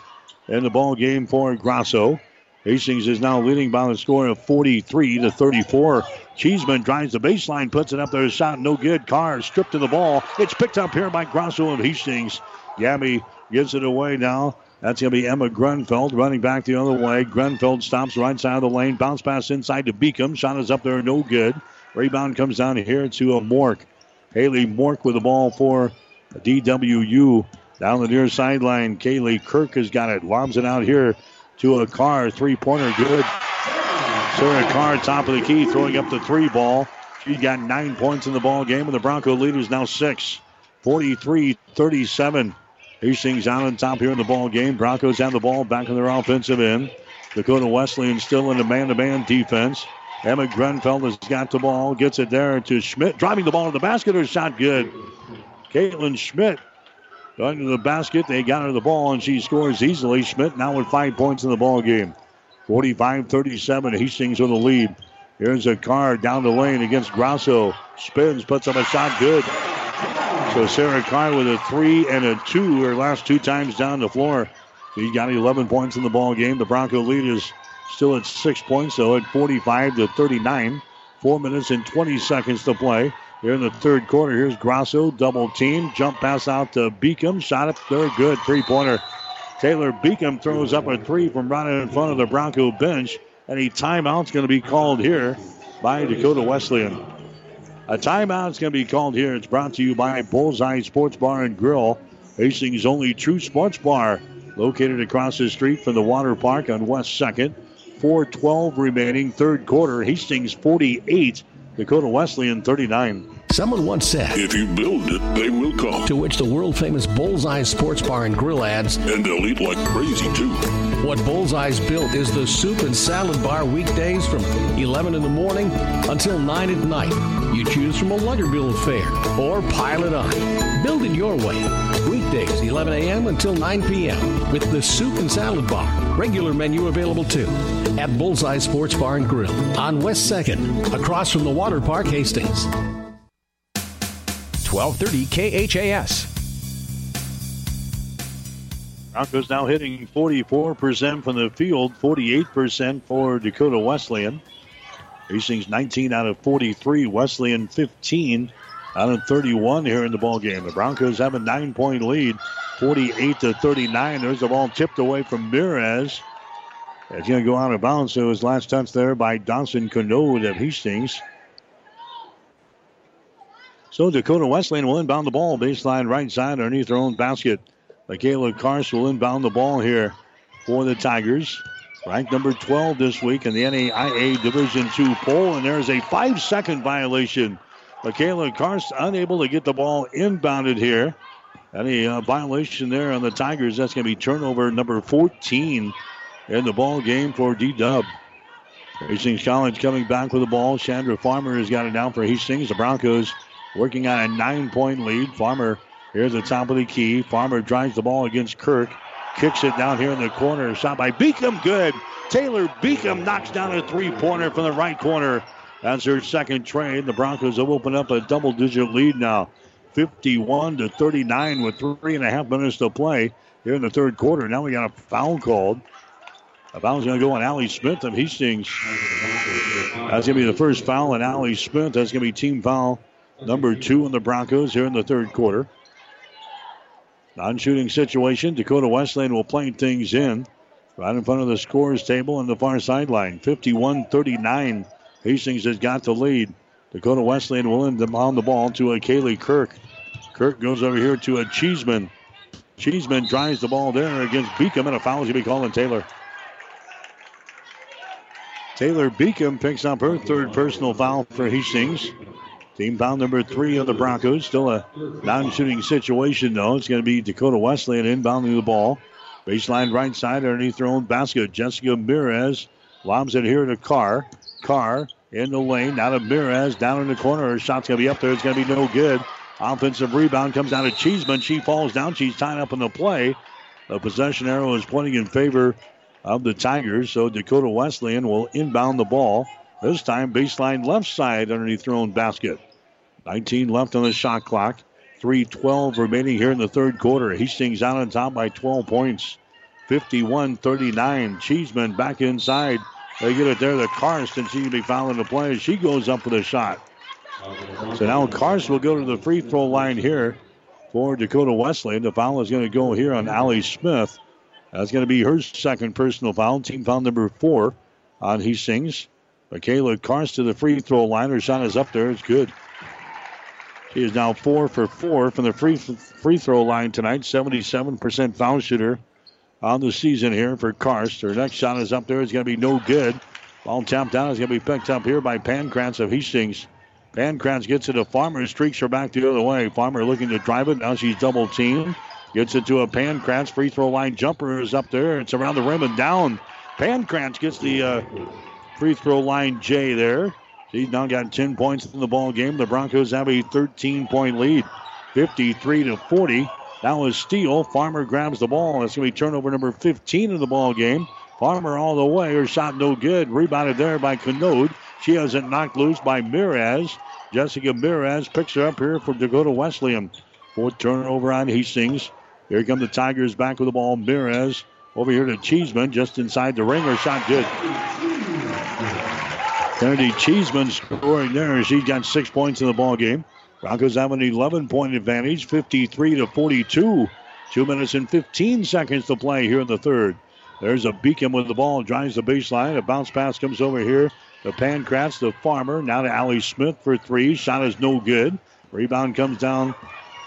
in the ball game for Grosso. Hastings is now leading by the score of 43 to 34. Cheeseman drives the baseline, puts it up there. Shot no good. Carr stripped to the ball. It's picked up here by Grosso of Hastings. Gabby gives it away now. That's going to be Emma Grenfell running back the other way. Grenfell stops right side of the lane. Bounce pass inside to Beacom. Shot is up there, no good. Rebound comes down here to a Mork. Haley Mork with the ball for DWU. Down the near sideline, Kaylee Kirk has got it. Lobs it out here to a Carr. Three pointer, good. Sarah Carr, top of the key, throwing up the three ball. She's got nine points in the ball game, and the Bronco lead is now six. 43 37. Hastings out on top here in the ball game. Broncos have the ball back in their offensive end. Dakota Wesleyan still in the man to man defense. Emma Grenfell has got the ball, gets it there to Schmidt, driving the ball to the basket. Her shot good. Caitlin Schmidt going to the basket. They got her the ball, and she scores easily. Schmidt now with five points in the ball game. 45-37. Hastings with the lead. Here's a card down the lane against Grosso. Spins, puts up a shot, good. So Sarah Carr with a three and a two, her last two times down the floor. She's got 11 points in the ball game. The Bronco lead is still at six points, though, at 45 to 39. Four minutes and 20 seconds to play. Here in the third quarter, here's Grosso, double team, jump pass out to Beacom, shot up there, good three pointer. Taylor Beacom throws up a three from right in front of the Bronco bench, and a timeout's going to be called here by Dakota Wesleyan. A timeout's going to be called here. It's brought to you by Bullseye Sports Bar and Grill, Hastings' only true sports bar, located across the street from the water park on West 2nd. 4-12 remaining, third quarter. Hastings 48, Dakota Wesleyan 39. Someone once said, If you build it, they will come. To which the world famous Bullseye Sports Bar and Grill adds, And they'll eat like crazy, too. What Bullseye's built is the soup and salad bar weekdays from 11 in the morning until 9 at night. You choose from a lighter bill of fare or pile it on. Build it your way. Weekdays, 11 a.m. until 9 p.m. with the soup and salad bar. Regular menu available too at Bullseye Sports Bar and Grill on West 2nd, across from the Water Park, Hastings. 1230 KHAS. Broncos now hitting 44% from the field, 48% for Dakota Wesleyan. Hastings 19 out of 43, Wesleyan 15 out of 31 here in the ball game. The Broncos have a nine-point lead, 48 to 39. There's the ball tipped away from Mirez. It's going to go out of bounds. So his last touch there by Dawson Canode of Hastings. So Dakota Wesleyan will inbound the ball, baseline right side underneath their own basket. Michaela Karst will inbound the ball here for the Tigers. Ranked number 12 this week in the NAIA Division II poll, and there's a five second violation. Michaela Karst unable to get the ball inbounded here. Any uh, violation there on the Tigers, that's going to be turnover number 14 in the ball game for D Dub. Hastings College coming back with the ball. Chandra Farmer has got it down for Hastings. The Broncos working on a nine point lead. Farmer here's the top of the key. Farmer drives the ball against Kirk. Kicks it down here in the corner. Shot by Beacom. Good. Taylor Beacom knocks down a three pointer from the right corner. That's their second trade. The Broncos have opened up a double digit lead now. 51 to 39 with three and a half minutes to play here in the third quarter. Now we got a foul called. A foul's going to go on Allie Smith of Hastings. That's going to be the first foul on Allie Smith. That's going to be team foul number two in the Broncos here in the third quarter. Non shooting situation. Dakota Wesleyan will play things in right in front of the scores table on the far sideline. 51 39. Hastings has got the lead. Dakota Wesleyan will end the ball to a Kaylee Kirk. Kirk goes over here to a Cheeseman. Cheeseman drives the ball there against Beacom, and a foul is going to be called on Taylor. Taylor Beacom picks up her third personal foul for Hastings. Team foul number three of the Broncos. Still a non shooting situation, though. It's going to be Dakota Wesleyan inbounding the ball. Baseline right side underneath their own basket. Jessica Mirez lobs it here to Carr. Carr in the lane. Now to Mirez down in the corner. Her shot's going to be up there. It's going to be no good. Offensive rebound comes down to Cheeseman. She falls down. She's tied up in the play. The possession arrow is pointing in favor of the Tigers. So Dakota Wesleyan will inbound the ball. This time baseline left side underneath their own basket. 19 left on the shot clock. 3.12 remaining here in the third quarter. Hastings out on top by 12 points. 51 39. Cheeseman back inside. They get it there to Karst, and she can be fouling the play. She goes up with a shot. So now Karst will go to the free throw line here for Dakota Wesleyan. The foul is going to go here on Allie Smith. That's going to be her second personal foul. Team foul number four on He Hastings. Michaela Karst to the free throw line. Her shot is up there. It's good. She is now four for four from the free free throw line tonight. 77% foul shooter on the season here for Karst. Her next shot is up there. It's going to be no good. Ball tapped down. It's going to be picked up here by Pankratz of Hastings. Pankratz gets it to Farmer. Streaks her back the other way. Farmer looking to drive it. Now she's double teamed. Gets it to a Pankratz. Free throw line jumper is up there. It's around the rim and down. Pankratz gets the uh, free throw line J there. She's now got 10 points in the ball game. The Broncos have a 13 point lead, 53 to 40. Now is steal. Farmer grabs the ball. It's going to be turnover number 15 in the ball game. Farmer all the way. Her shot no good. Rebounded there by Canode. She has it knocked loose by Mirez. Jessica Mirez picks her up here for Dakota Wesleyan. Fourth turnover on Hastings. Here come the Tigers back with the ball. Mirez over here to Cheeseman just inside the ring. Her shot good. Kennedy Cheeseman scoring there. She got six points in the ball game. Broncos have an 11 point advantage, 53 to 42. Two minutes and 15 seconds to play here in the third. There's a Beacom with the ball, drives the baseline. A bounce pass comes over here to Pankratz, the farmer. Now to Allie Smith for three. Shot is no good. Rebound comes down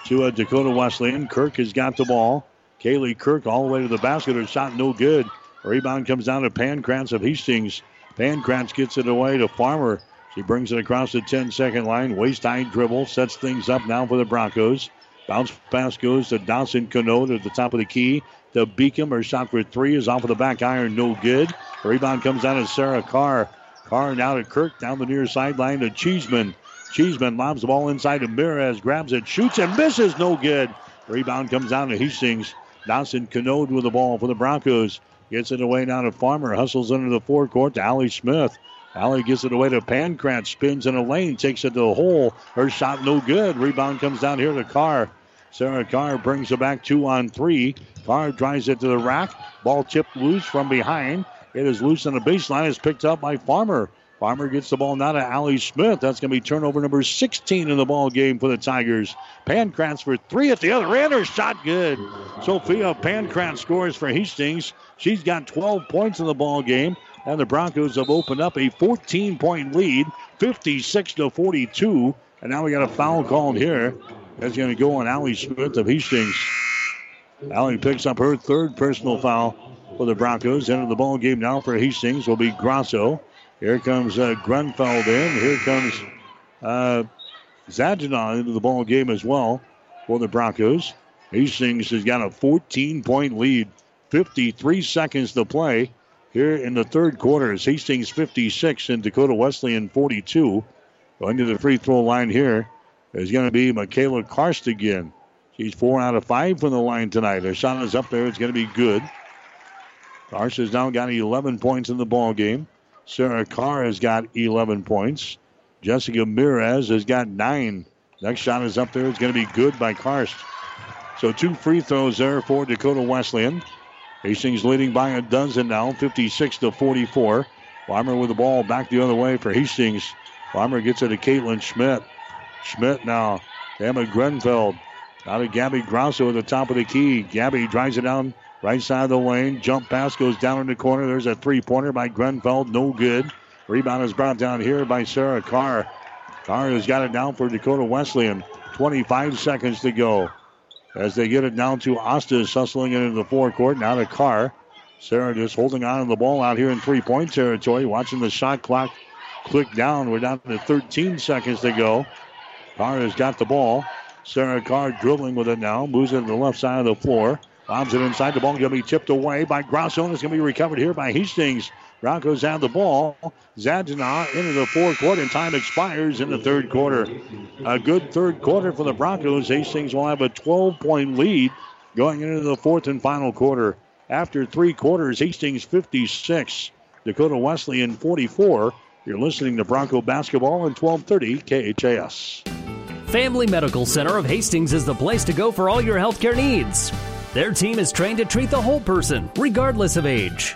to uh, Dakota Wesleyan. Kirk has got the ball. Kaylee Kirk all the way to the basket. Her shot no good. Rebound comes down to Pankratz of Hastings. Pankratz gets it away to Farmer. She brings it across the 10 second line. Waist high dribble. Sets things up now for the Broncos. Bounce pass goes to Dawson Canode at the top of the key. To Beacom. Her shot for three is off of the back iron. No good. Rebound comes down to Sarah Carr. Carr now to Kirk down the near sideline to Cheeseman. Cheeseman lobs the ball inside to Mirez. Grabs it, shoots and misses. No good. Rebound comes down to Hastings. Dawson Canode with the ball for the Broncos. Gets it away now to Farmer. Hustles under the forecourt to Allie Smith. Allie gives it away to Pankratz. Spins in a lane. Takes it to the hole. Her shot no good. Rebound comes down here to Carr. Sarah Carr brings it back two on three. Carr drives it to the rack. Ball tipped loose from behind. It is loose on the baseline. It's picked up by Farmer. Farmer gets the ball now to Allie Smith. That's going to be turnover number 16 in the ball game for the Tigers. Pankratz for three at the other end. Her shot good. Sophia Pankratz scores for Hastings. She's got 12 points in the ball game. And the Broncos have opened up a 14 point lead, 56 to 42. And now we got a foul called here. That's going to go on Allie Smith of Hastings. Allie picks up her third personal foul for the Broncos. Into the ball game now for Hastings will be Grosso. Here comes uh, Grenfell in. Here comes uh, into the ball game as well for the Broncos. Hastings has got a 14 point lead, 53 seconds to play here in the third quarter. It's Hastings 56 and Dakota Wesleyan 42. Going to the free throw line here is going to be Michaela Karst again. She's four out of five from the line tonight. Her shot is up there. It's going to be good. Karst has now got 11 points in the ball game. Sarah Carr has got 11 points. Jessica Mirez has got nine. Next shot is up there. It's going to be good by Karst. So two free throws there for Dakota Wesleyan. Hastings leading by a dozen now, 56 to 44. Weimer with the ball back the other way for Hastings. Weimer gets it to Caitlin Schmidt. Schmidt now. Emma Grenfell. Now to Gabby Grosso at the top of the key. Gabby drives it down right side of the lane. Jump pass goes down in the corner. There's a three pointer by Grenfell. No good. Rebound is brought down here by Sarah Carr. Carr has got it down for Dakota Wesleyan. 25 seconds to go. As they get it down to Ostas hustling it into the forecourt. Now to Carr. Sarah just holding on to the ball out here in three point territory. Watching the shot clock click down. We're down to 13 seconds to go. Carr has got the ball. Sarah Carr dribbling with it now. Moves it to the left side of the floor. Bombs it inside. The ball going to be tipped away by Grosso. It's going to be recovered here by Hastings. Broncos have the ball. Zadina into the forecourt, and time expires in the third quarter. A good third quarter for the Broncos. Hastings will have a 12 point lead going into the fourth and final quarter. After three quarters, Hastings 56, Dakota Wesleyan 44. You're listening to Bronco basketball on 1230 KHAS. Family Medical Center of Hastings is the place to go for all your healthcare needs. Their team is trained to treat the whole person, regardless of age.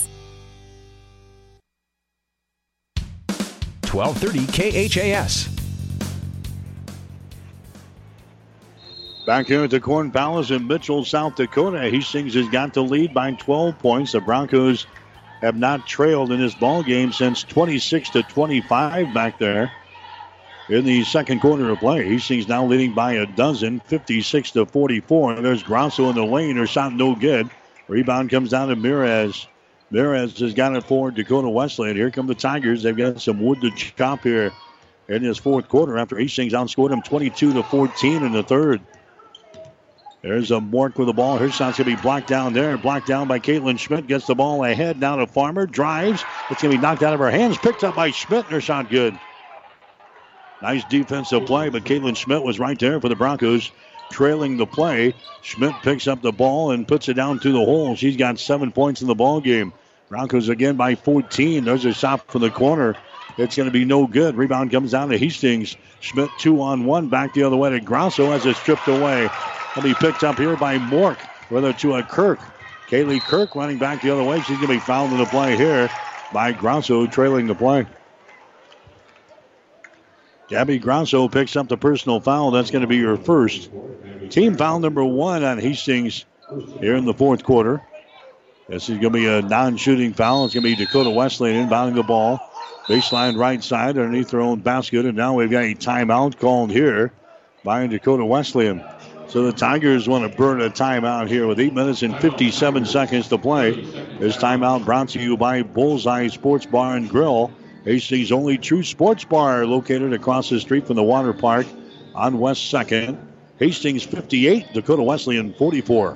1230 KHAS. Back here at the Corn Palace in Mitchell, South Dakota, Hastings has got the lead by 12 points. The Broncos have not trailed in this ball game since 26 to 25 back there in the second quarter of play. Hastings now leading by a dozen, 56 to 44. There's Grosso in the lane. Her shot no good. Rebound comes down to Mirez. Mirez has got it for Dakota Wesleyan. Here come the Tigers. They've got some wood to chop here in this fourth quarter after Hastings outscored them 22 to 14 in the third. There's a Mork with the ball. Her shot's going to be blocked down there. Blocked down by Caitlin Schmidt. Gets the ball ahead. Now to Farmer. Drives. It's going to be knocked out of her hands. Picked up by Schmidt. Her shot good. Nice defensive play, but Caitlin Schmidt was right there for the Broncos. Trailing the play. Schmidt picks up the ball and puts it down to the hole. She's got seven points in the ball game. Broncos again by 14. There's a shot from the corner. It's going to be no good. Rebound comes down to Hastings. Schmidt two on one. Back the other way to Grosso as it's stripped away. Will be picked up here by Mork. Whether to a Kirk. Kaylee Kirk running back the other way. She's going to be fouled in the play here by Grosso trailing the play. Gabby Grosso picks up the personal foul. That's going to be her first. Team foul number one on Hastings here in the fourth quarter. This is going to be a non shooting foul. It's going to be Dakota Wesleyan inbounding the ball. Baseline right side underneath their own basket. And now we've got a timeout called here by Dakota Wesleyan. So the Tigers want to burn a timeout here with 8 minutes and 57 seconds to play. This timeout brought to you by Bullseye Sports Bar and Grill. Hastings' only true sports bar located across the street from the water park on West 2nd. Hastings 58, Dakota Wesleyan 44.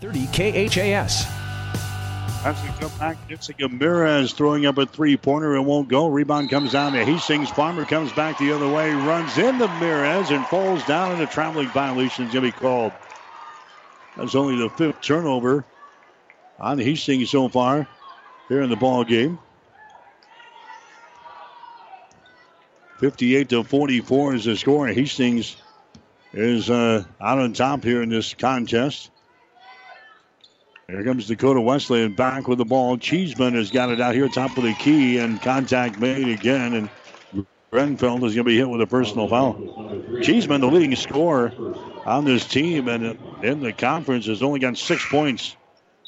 1230 KHAS. Has to come back. Jessica Ramirez throwing up a three pointer. and won't go. Rebound comes down to Hastings. Farmer comes back the other way, runs into Ramirez and falls down, and a traveling violation is going to be called. That's only the fifth turnover on Hastings so far here in the ball game. 58 to 44 is the score. Hastings is uh, out on top here in this contest. Here comes Dakota Wesleyan back with the ball. Cheeseman has got it out here, top of the key, and contact made again. And Grenfell is going to be hit with a personal foul. Cheeseman, the leading scorer on this team, and in the conference, has only got six points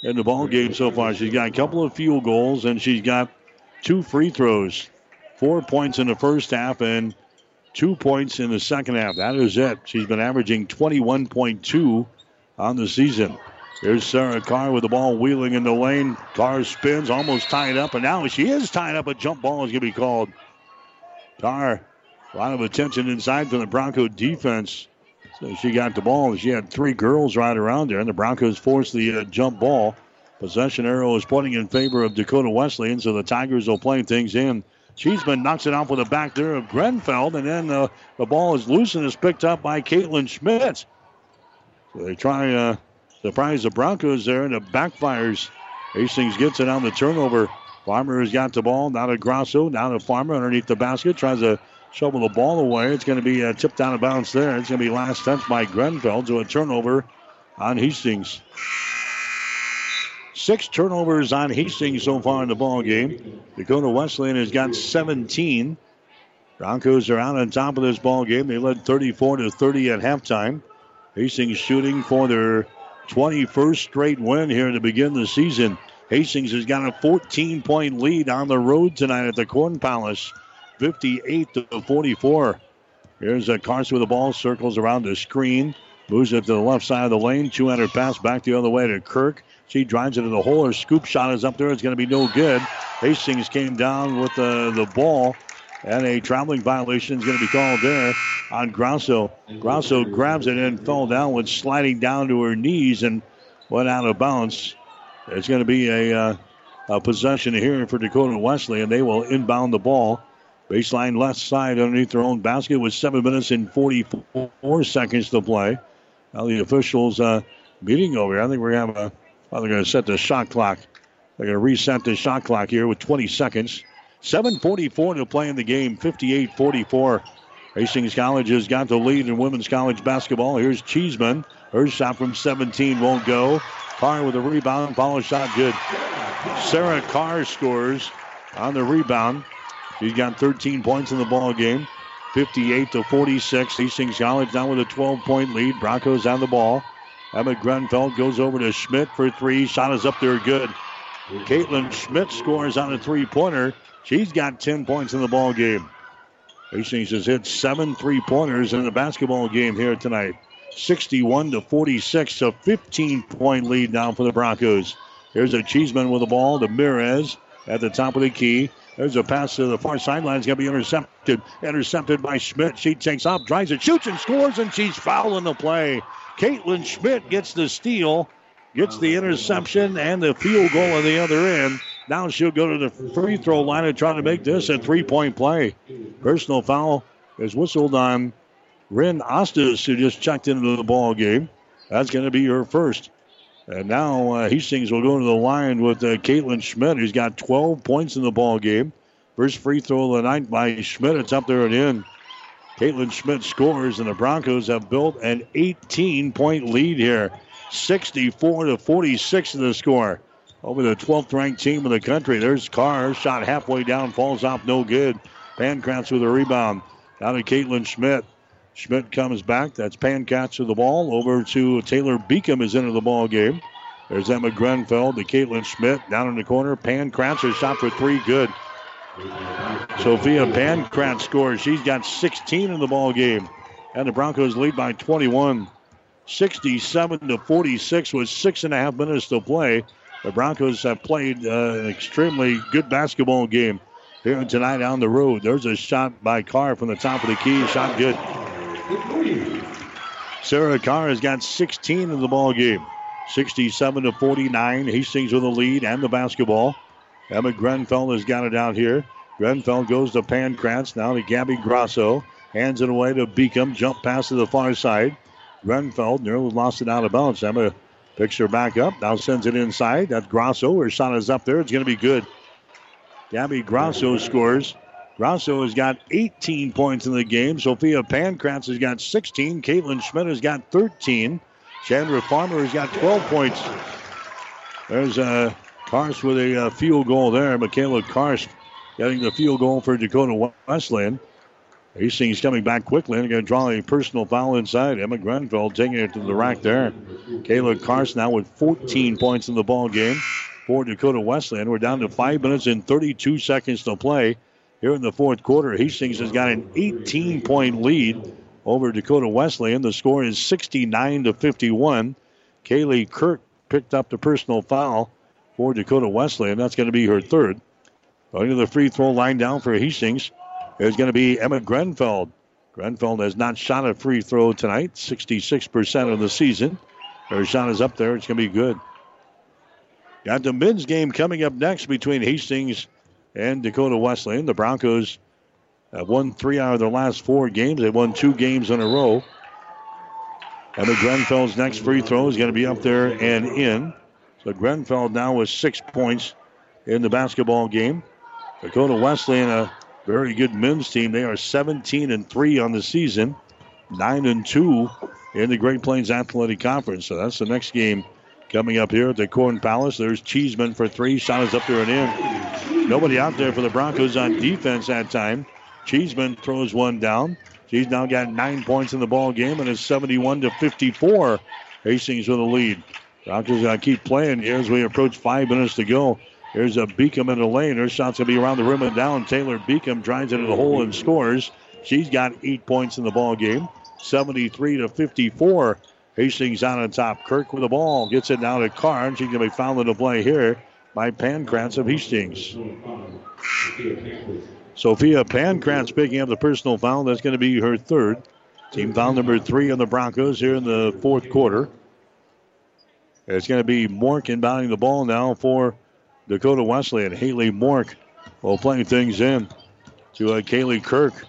in the ball game so far. She's got a couple of field goals, and she's got two free throws. Four points in the first half and two points in the second half. That is it. She's been averaging 21.2 on the season. Here's Sarah Carr with the ball wheeling in the lane. Carr spins, almost tied up, and now she is tied up. A jump ball is going to be called. Carr, a lot of attention inside from the Bronco defense. So she got the ball. She had three girls right around there, and the Broncos forced the uh, jump ball. Possession arrow is pointing in favor of Dakota Wesleyan, so the Tigers will play things in. Cheeseman knocks it off with the back there of Grenfell, and then uh, the ball is loose and is picked up by Caitlin Schmidt. So they try uh, surprise the Broncos there, and it backfires. Hastings gets it on the turnover. Farmer has got the ball. Now to Grosso. Now to Farmer underneath the basket. Tries to shovel the ball away. It's going to be uh, tipped out of bounds there. It's going to be last touch by Grenfell to a turnover on Hastings. Six turnovers on Hastings so far in the ball game. Dakota Wesleyan has got 17. Broncos are out on top of this ball game. They led 34 to 30 at halftime. Hastings shooting for their 21st straight win here to begin the season. Hastings has got a 14 point lead on the road tonight at the Corn Palace, 58 to 44. Here's a Carson with the ball, circles around the screen, moves it to the left side of the lane. 200 pass back the other way to Kirk. She drives it to the hole. Her scoop shot is up there. It's going to be no good. Hastings came down with the, the ball, and a traveling violation is going to be called there on Grosso. Grosso grabs it and fell down, went sliding down to her knees and went out of bounds. It's going to be a, uh, a possession here for Dakota Wesley, and they will inbound the ball. Baseline left side underneath their own basket with 7 minutes and 44 seconds to play. Now the officials uh, meeting over here. I think we're going to have a well, they're going to set the shot clock. They're going to reset the shot clock here with 20 seconds. 7.44 to play in the game, 58 44. Hastings College has got the lead in women's college basketball. Here's Cheeseman. Her shot from 17 won't go. Carr with a rebound. Follow shot good. Sarah Carr scores on the rebound. She's got 13 points in the ball game. 58 to 46. Hastings College now with a 12 point lead. Broncos on the ball. Emma Grenfell goes over to Schmidt for three. Shot is up there good. Caitlin Schmidt scores on a three pointer. She's got 10 points in the ball game. Hastings has hit seven three pointers in the basketball game here tonight. 61 to 46, a 15 point lead now for the Broncos. Here's a Cheeseman with the ball to Mirez at the top of the key. There's a pass to the far sideline. It's going to be intercepted. Intercepted by Schmidt. She takes off, drives it, shoots, and scores, and she's fouling the play. Caitlin Schmidt gets the steal, gets the interception, and the field goal on the other end. Now she'll go to the free throw line and try to make this a three point play. Personal foul is whistled on Rin Ostis, who just checked into the ball game. That's going to be her first. And now uh, Hastings will go to the line with uh, Caitlin Schmidt, who's got 12 points in the ball game. First free throw of the night by Schmidt. It's up there and in. Caitlin Schmidt scores, and the Broncos have built an 18 point lead here. 64 to 46 in the score over the 12th ranked team in the country. There's Carr, shot halfway down, falls off, no good. Pankratz with a rebound. Down to Caitlin Schmidt. Schmidt comes back. That's Pankratz with the ball. Over to Taylor Beacom is into the ball game. There's Emma Grenfell to Caitlin Schmidt. Down in the corner. Pankratz, her shot for three, good. Sophia Pankratz scores. She's got 16 in the ball game. And the Broncos lead by 21. 67 to 46 with six and a half minutes to play. The Broncos have played uh, an extremely good basketball game here tonight on the road. There's a shot by Carr from the top of the key. Shot good. Sarah Carr has got 16 in the ball game. 67 to 49. Hastings with the lead and the basketball. Emma Grenfell has got it out here. Grenfell goes to Pankratz. Now to Gabby Grosso. Hands it away to Beacom. Jump pass to the far side. Grenfell nearly lost it out of bounds. Emma picks her back up. Now sends it inside. That's Grosso. Her shot is up there. It's going to be good. Gabby Grosso scores. Grosso has got 18 points in the game. Sophia Pankratz has got 16. Caitlin Schmidt has got 13. Chandra Farmer has got 12 points. There's uh, Karst with a uh, field goal there. Michaela Karst getting the field goal for Dakota Wesleyan. Hastings coming back quickly and going to draw a personal foul inside. Emma Grenfell taking it to the rack there. Kayla Karst now with 14 points in the ball game for Dakota Wesleyan. We're down to five minutes and 32 seconds to play here in the fourth quarter. Hastings has got an 18 point lead over Dakota Wesleyan. The score is 69 to 51. Kaylee Kirk picked up the personal foul for Dakota Wesleyan. That's going to be her third. Going to the free throw line down for Hastings is going to be Emma Grenfell. Grenfell has not shot a free throw tonight, 66% of the season. Her shot is up there. It's going to be good. Got the men's game coming up next between Hastings and Dakota Wesleyan. The Broncos have won three out of their last four games. They've won two games in a row. Emma Grenfell's next free throw is going to be up there and in. So Grenfell now with six points in the basketball game. Dakota Wesleyan, a very good men's team. They are 17 and 3 on the season, 9 and 2 in the Great Plains Athletic Conference. So that's the next game coming up here at the Corn Palace. There's Cheeseman for three. Shot is up there and in. Nobody out there for the Broncos on defense that time. Cheeseman throws one down. She's now got nine points in the ball game and it's 71 to 54. Hastings with a lead. Broncos to keep playing here as we approach five minutes to go. Here's a Beacom in the lane. Her shot's going to be around the rim and down. Taylor Beacom drives into the hole and scores. She's got eight points in the ball game. 73 to 54. Hastings out on top. Kirk with the ball. Gets it down to Carr. She's going to be fouled in the play here by Pankratz of Hastings. Sophia Pankratz picking up the personal foul. That's going to be her third. Team foul number three on the Broncos here in the fourth quarter. It's going to be Mork inbounding the ball now for Dakota Wesleyan Haley Mork will play things in to uh, Kaylee Kirk.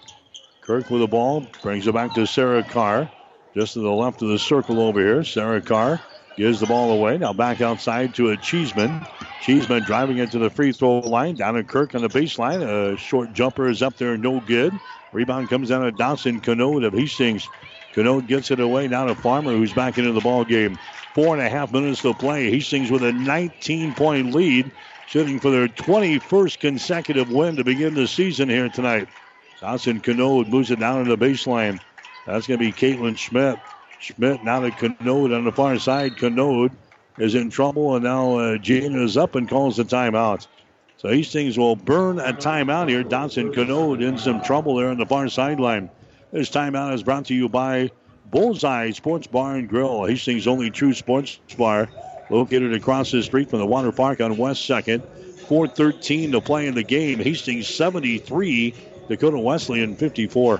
Kirk with the ball brings it back to Sarah Carr. Just to the left of the circle over here. Sarah Carr gives the ball away. Now back outside to a Cheeseman. Cheeseman driving into the free throw line. Down to Kirk on the baseline. A short jumper is up there, no good. Rebound comes down to Dawson Canode of Hastings. Canode gets it away now to Farmer, who's back into the ball game. Four and a half minutes to play. Hastings with a 19 point lead, shooting for their 21st consecutive win to begin the season here tonight. Dawson Canode moves it down to the baseline. That's going to be Caitlin Schmidt. Schmidt now to Canode on the far side. Canode is in trouble, and now uh, Jane is up and calls the timeout. So Hastings will burn a timeout here. Dawson Canode in some trouble there on the far sideline. This timeout is brought to you by Bullseye Sports Bar and Grill, Hastings' only true sports bar, located across the street from the water park on West 2nd. 4.13 to play in the game. Hastings 73, Dakota Wesleyan 54.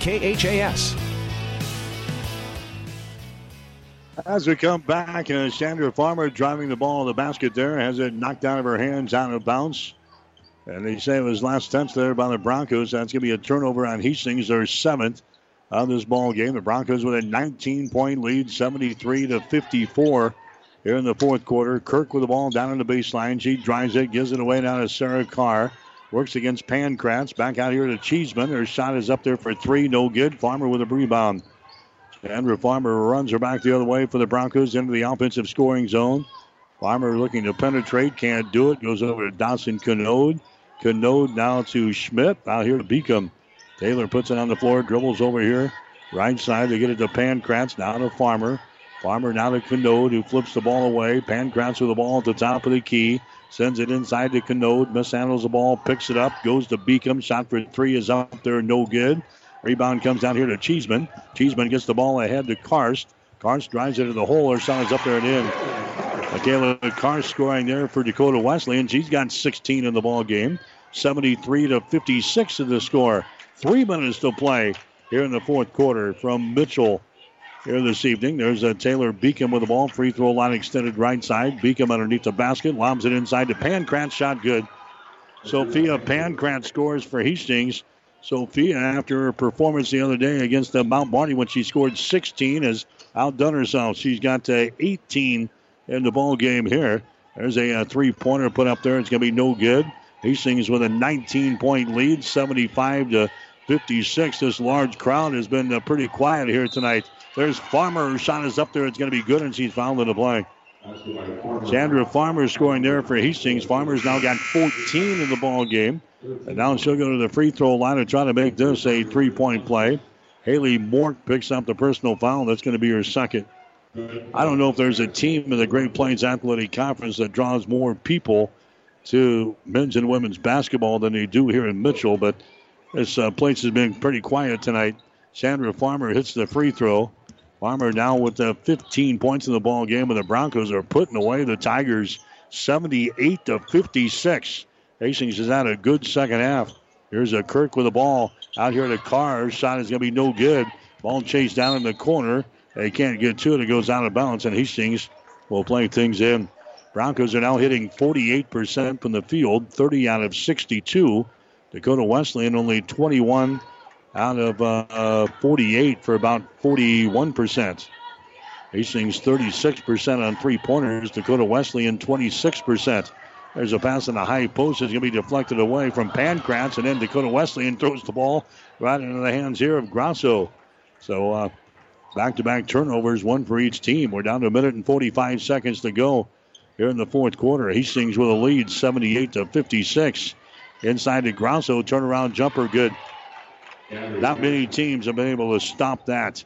KHAS. As we come back, uh, Sandra Farmer driving the ball in the basket there has it knocked out of her hands out of bounds. And they say it was last touch there by the Broncos. That's going to be a turnover on Hastings, their seventh of this ball game. The Broncos with a 19 point lead, 73 to 54 here in the fourth quarter. Kirk with the ball down on the baseline. She drives it, gives it away now to Sarah Carr. Works against Pankratz. Back out here to Cheeseman. Her shot is up there for three. No good. Farmer with a rebound. Andrew Farmer runs her back the other way for the Broncos into the offensive scoring zone. Farmer looking to penetrate. Can't do it. Goes over to Dawson Canode. Canode now to Schmidt. Out here to Beacom. Taylor puts it on the floor, dribbles over here. Right side, they get it to Pankratz, now to Farmer. Farmer now to Canode, who flips the ball away. Pankratz with the ball at the top of the key. Sends it inside to Canode. Mishandles the ball, picks it up, goes to Beacom. Shot for three is up there, no good. Rebound comes down here to Cheeseman. Cheeseman gets the ball ahead to Karst. Karst drives it the hole. Her shot is up there and in. Michaela Karst scoring there for Dakota Wesleyan, and she's got 16 in the ball game. 73 to 56 in the score. Three minutes to play here in the fourth quarter from Mitchell here this evening. There's a Taylor Beacom with the ball. Free throw line extended right side. Beacom underneath the basket. Lobs it inside to Pankratz. Shot good. Sophia Pankratz scores for Hastings. Sophia, after her performance the other day against the Mount Marty when she scored 16, has outdone herself. She's got uh, 18 in the ball game here. There's a, uh, three-pointer put up there. It's going to be no good. Hastings with a 19-point lead, 75 to 56. This large crowd has been uh, pretty quiet here tonight. There's Farmer. Her shot is up there. It's going to be good, and she's fouled in the play. Sandra Farmer scoring there for Hastings. Farmer's now got 14 in the ball game. And now she'll go to the free throw line and try to make this a three point play. Haley Mork picks up the personal foul. That's going to be her second. I don't know if there's a team in the Great Plains Athletic Conference that draws more people to men's and women's basketball than they do here in Mitchell, but this uh, place has been pretty quiet tonight. Sandra Farmer hits the free throw. Farmer now with uh, 15 points in the ball game, and the Broncos are putting away the Tigers 78 to 56. Hastings has had a good second half. Here's a Kirk with the ball out here to Carr. Shot is going to be no good. Ball chased down in the corner. They can't get to it. It goes out of bounds, and Hastings will play things in. Broncos are now hitting 48% from the field, 30 out of 62. Dakota Wesleyan only 21 out of uh, 48 for about 41%. Hastings 36% on three pointers. Dakota Wesleyan 26%. There's a pass in the high post. It's going to be deflected away from Pankratz, and then Dakota Wesleyan throws the ball right into the hands here of Grosso. So uh, back-to-back turnovers, one for each team. We're down to a minute and 45 seconds to go here in the fourth quarter. Hastings with a lead, 78 to 56. Inside to Grosso, turnaround jumper, good. Not many teams have been able to stop that.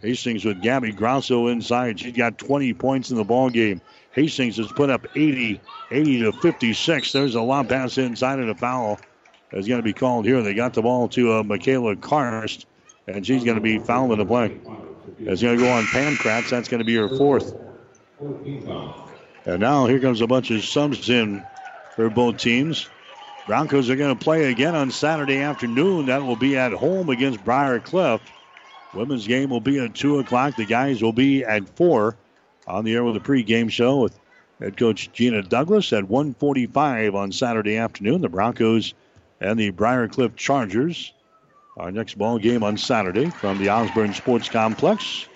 Hastings with Gabby Grosso inside. She's got 20 points in the ball game. Hastings has put up 80, 80 to 56. There's a long pass inside and a foul is going to be called here. They got the ball to uh, Michaela Karst, and she's going to be fouled in the play. It's going to go on Pankratz. That's going to be her fourth. And now here comes a bunch of subs in for both teams. Broncos are going to play again on Saturday afternoon. That will be at home against Briar Cliff. Women's game will be at 2 o'clock. The guys will be at 4 on the air with a pregame show with head coach Gina Douglas at 145 on Saturday afternoon. The Broncos and the Briar Cliff Chargers. Our next ball game on Saturday from the Osborne Sports Complex.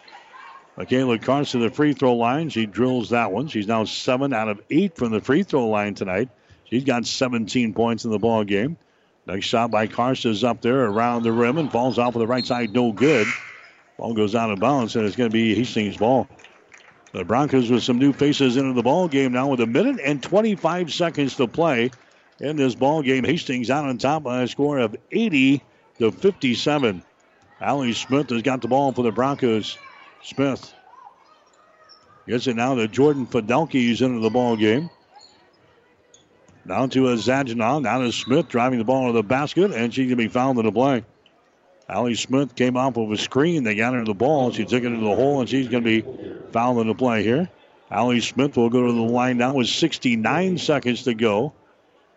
Michaela Carson, the free throw line. She drills that one. She's now seven out of eight from the free throw line tonight. She's got 17 points in the ball game. Next shot by Carson is up there around the rim and falls off of the right side. No good. Ball goes out of bounds, and it's going to be Hastings' ball. The Broncos with some new faces into the ball game now with a minute and 25 seconds to play in this ball game. Hastings out on top by a score of 80 to 57. Allie Smith has got the ball for the Broncos. Smith gets it now to Jordan Fidelke. He's into the ball game. Down to a Zajanov. Now to Smith driving the ball to the basket, and she's going to be fouled in the play. Allie Smith came off of a screen. They got her the ball. She took it into the hole, and she's going to be fouled in the play here. Allie Smith will go to the line now with 69 seconds to go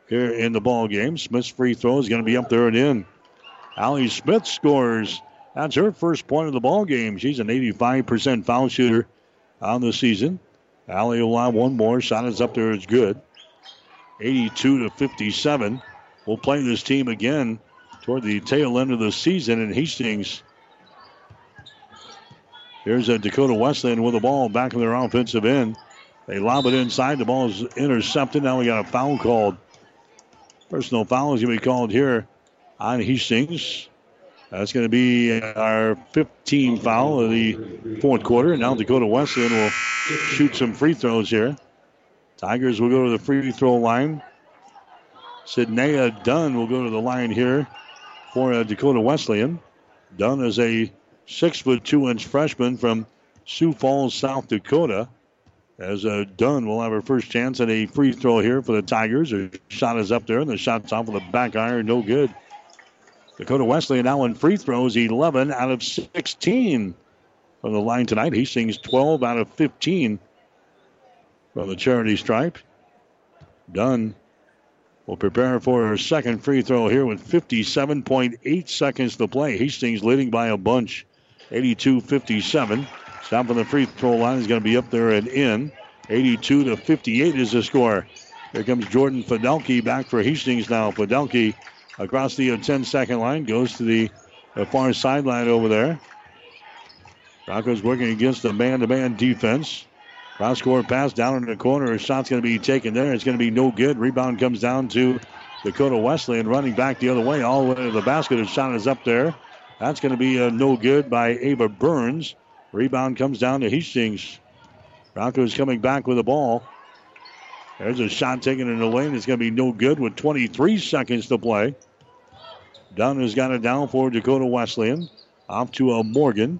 here in the ball game. Smith's free throw is going to be up there and in. Allie Smith scores. That's her first point of the ball game. She's an 85% foul shooter on the season. Allie will have one more. Shot is up there. It's good. 82 to 57. We'll play this team again toward the tail end of the season in Hastings. Here's a Dakota Wesleyan with the ball back in their offensive end. They lob it inside. The ball is intercepted. Now we got a foul called. Personal foul is going to be called here on Hastings. That's going to be our 15 foul of the fourth quarter. Now Dakota Wesleyan will shoot some free throws here. Tigers will go to the free throw line. Sidney Dunn will go to the line here for uh, Dakota Wesleyan. Dunn is a six foot two inch freshman from Sioux Falls, South Dakota. As uh, Dunn will have her first chance at a free throw here for the Tigers. Her shot is up there, and the shot's off with the back iron, no good. Dakota Wesleyan now in free throws, 11 out of 16 from the line tonight. He Hastings 12 out of 15 from the charity stripe. Dunn will prepare for her second free throw here with 57.8 seconds to play. Hastings leading by a bunch, 82 57. Stop on the free throw line is going to be up there and in. 82 to 58 is the score. Here comes Jordan Fidelki back for Hastings now. Fidelki across the uh, 10 second line goes to the, the far sideline over there. Broncos working against the man to man defense. Cross court pass down in the corner. A shot's going to be taken there. It's going to be no good. Rebound comes down to Dakota Wesleyan running back the other way all the way to the basket. His shot is up there. That's going to be uh, no good by Ava Burns. Rebound comes down to Hastings. Broncos coming back with the ball. There's a shot taken in the lane. It's going to be no good with 23 seconds to play. Dunn has got it down for Dakota Wesleyan. Off to a Morgan.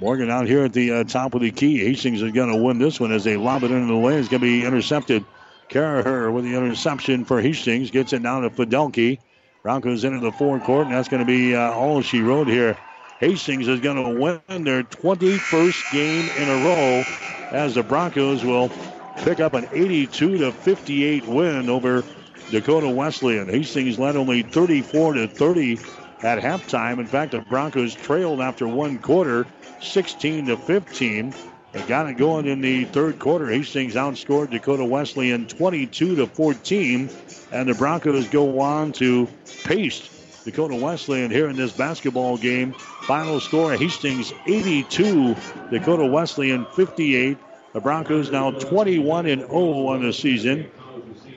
Morgan out here at the uh, top of the key. Hastings is going to win this one as they lob it into the lane. It's going to be intercepted. Caraher with the interception for Hastings. Gets it down to Fidelki. Broncos into the forecourt, and that's going to be uh, all she wrote here. Hastings is going to win their 21st game in a row as the Broncos will pick up an 82 to 58 win over Dakota Wesleyan. Hastings led only 34 to 30 at halftime. In fact, the Broncos trailed after one quarter, 16 to 15. They got it going in the third quarter. Hastings outscored Dakota Wesleyan 22 to 14, and the Broncos go on to paste Dakota Wesleyan here in this basketball game. Final score: Hastings 82, Dakota Wesleyan 58. The Broncos now 21 and 0 on the season.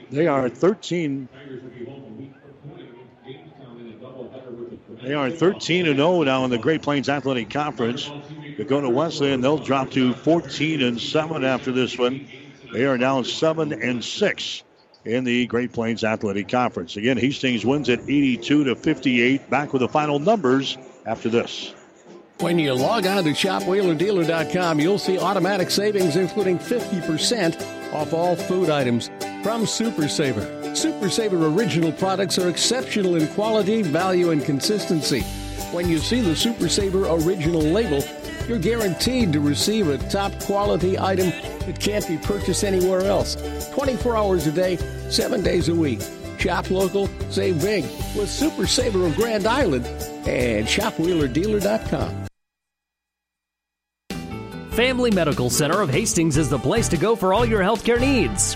They are 13. They are 13 and 0 now in the Great Plains Athletic Conference. They go to Dakota Wesleyan they'll drop to 14 and 7 after this one. They are now 7 and 6 in the Great Plains Athletic Conference. Again, Hastings wins at 82 to 58. Back with the final numbers after this. When you log on to shopwheelerdealer.com, you'll see automatic savings, including 50% off all food items from Super Saver. Super Saver original products are exceptional in quality, value, and consistency. When you see the Super Saver original label, you're guaranteed to receive a top quality item that can't be purchased anywhere else. 24 hours a day, 7 days a week. Shop local, save big with Super Saver of Grand Island and shopwheelerdealer.com. Family Medical Center of Hastings is the place to go for all your healthcare needs.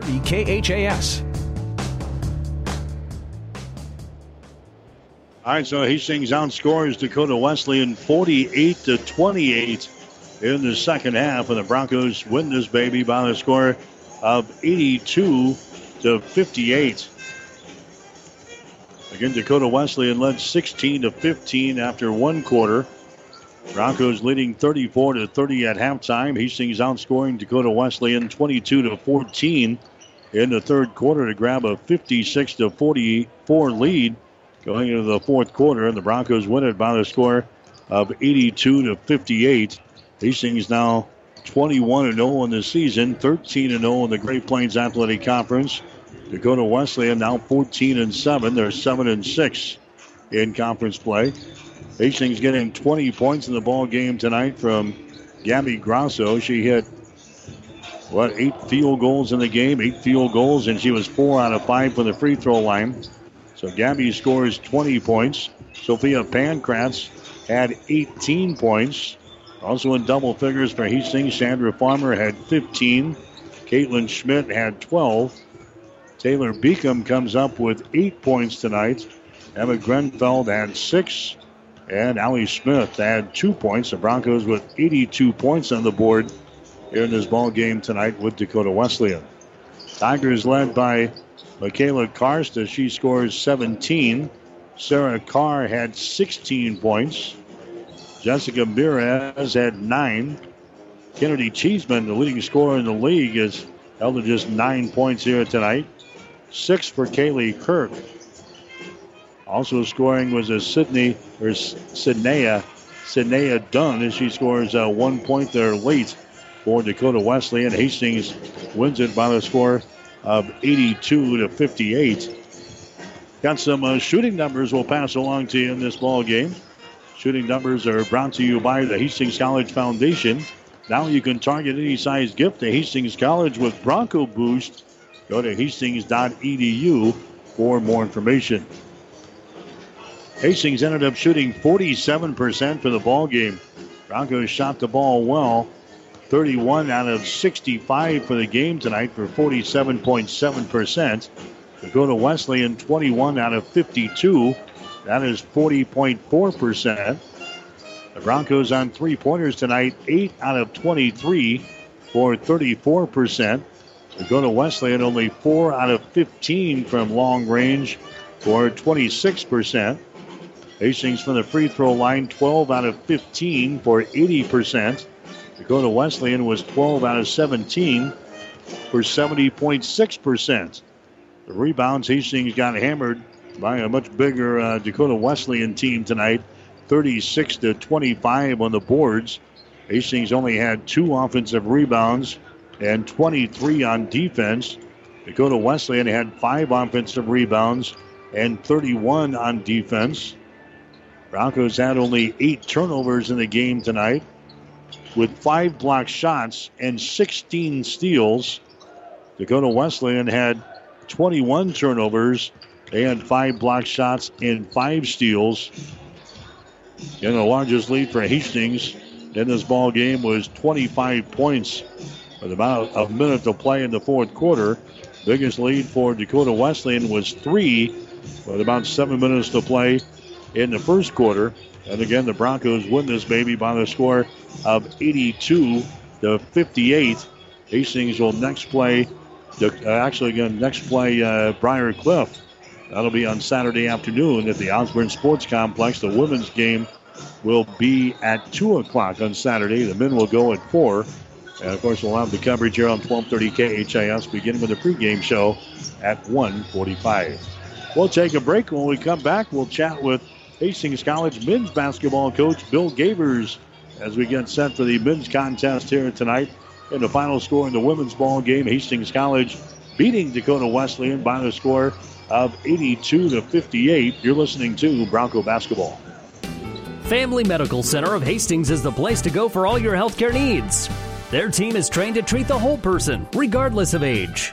30 KHAS. All right, so Hastings outscores Dakota Wesleyan 48 to 28 in the second half, and the Broncos win this baby by the score of 82 to 58. Again, Dakota Wesleyan led 16 to 15 after one quarter. Broncos leading 34 to 30 at halftime. Hastings outscoring Dakota Wesleyan 22 to 14 in the third quarter to grab a 56 to 44 lead going into the fourth quarter. And the Broncos win it by the score of 82 to 58. Hastings now 21 and 0 in the season, 13 and 0 in the Great Plains Athletic Conference. Dakota Wesleyan now 14 and 7. They're 7 and 6 in conference play. Hastings getting 20 points in the ball game tonight from Gabby Grosso. She hit what eight field goals in the game, eight field goals, and she was four out of five from the free throw line. So Gabby scores 20 points. Sophia Pankratz had 18 points. Also in double figures for Hastings, Sandra Farmer had 15. Caitlin Schmidt had 12. Taylor Beacom comes up with eight points tonight. Emma Grenfell had six. And Allie Smith had two points. The Broncos with 82 points on the board here in this ball game tonight with Dakota Wesleyan. Tigers led by Michaela Karst as she scores 17. Sarah Carr had 16 points. Jessica Mirez had nine. Kennedy Cheeseman, the leading scorer in the league, is held to just nine points here tonight. Six for Kaylee Kirk. Also scoring was a Sydney or Sydnea Sydnea Dunn as she scores uh, one point there late for Dakota Wesleyan, and Hastings wins it by the score of 82 to 58. Got some uh, shooting numbers we'll pass along to you in this ball game. Shooting numbers are brought to you by the Hastings College Foundation. Now you can target any size gift to Hastings College with Bronco Boost. Go to hastings.edu for more information. Hastings ended up shooting 47% for the ball game. Broncos shot the ball well. 31 out of 65 for the game tonight for 47.7%. Dakota Wesleyan 21 out of 52. That is 40.4%. The Broncos on three pointers tonight, 8 out of 23 for 34%. Dakota Wesleyan only 4 out of 15 from long range for 26%. Hastings from the free throw line, 12 out of 15 for 80%. Dakota Wesleyan was 12 out of 17 for 70.6%. The rebounds, Hastings got hammered by a much bigger uh, Dakota Wesleyan team tonight, 36 to 25 on the boards. Hastings only had two offensive rebounds and 23 on defense. Dakota Wesleyan had five offensive rebounds and 31 on defense. Broncos had only eight turnovers in the game tonight with five block shots and 16 steals. Dakota Wesleyan had 21 turnovers. Had five block shots and five steals. And the largest lead for Hastings in this ball game was 25 points with about a minute to play in the fourth quarter. Biggest lead for Dakota Wesleyan was three with about seven minutes to play in the first quarter. And again, the Broncos win this baby by the score of 82 to 58. Hastings will next play, uh, actually, again, next play uh, Briar Cliff. That'll be on Saturday afternoon at the Osborne Sports Complex. The women's game will be at 2 o'clock on Saturday. The men will go at 4. And of course, we'll have the coverage here on 1230 KHAS beginning with the pregame show at 1:45. We'll take a break. When we come back, we'll chat with Hastings College men's basketball coach Bill Gavers as we get set for the men's contest here tonight. In the final score in the women's ball game, Hastings College beating Dakota Wesleyan by the score of 82 to 58. You're listening to Bronco Basketball. Family Medical Center of Hastings is the place to go for all your healthcare needs. Their team is trained to treat the whole person, regardless of age.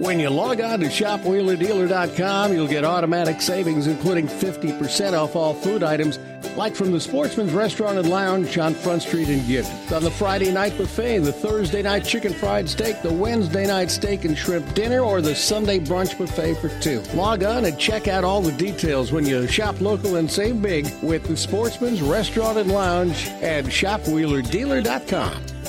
When you log on to shopwheelerdealer.com, you'll get automatic savings, including 50% off all food items, like from the Sportsman's Restaurant and Lounge on Front Street in Gibbon. On the Friday night buffet, the Thursday night chicken fried steak, the Wednesday night steak and shrimp dinner, or the Sunday brunch buffet for two. Log on and check out all the details when you shop local and save big with the Sportsman's Restaurant and Lounge at shopwheelerdealer.com.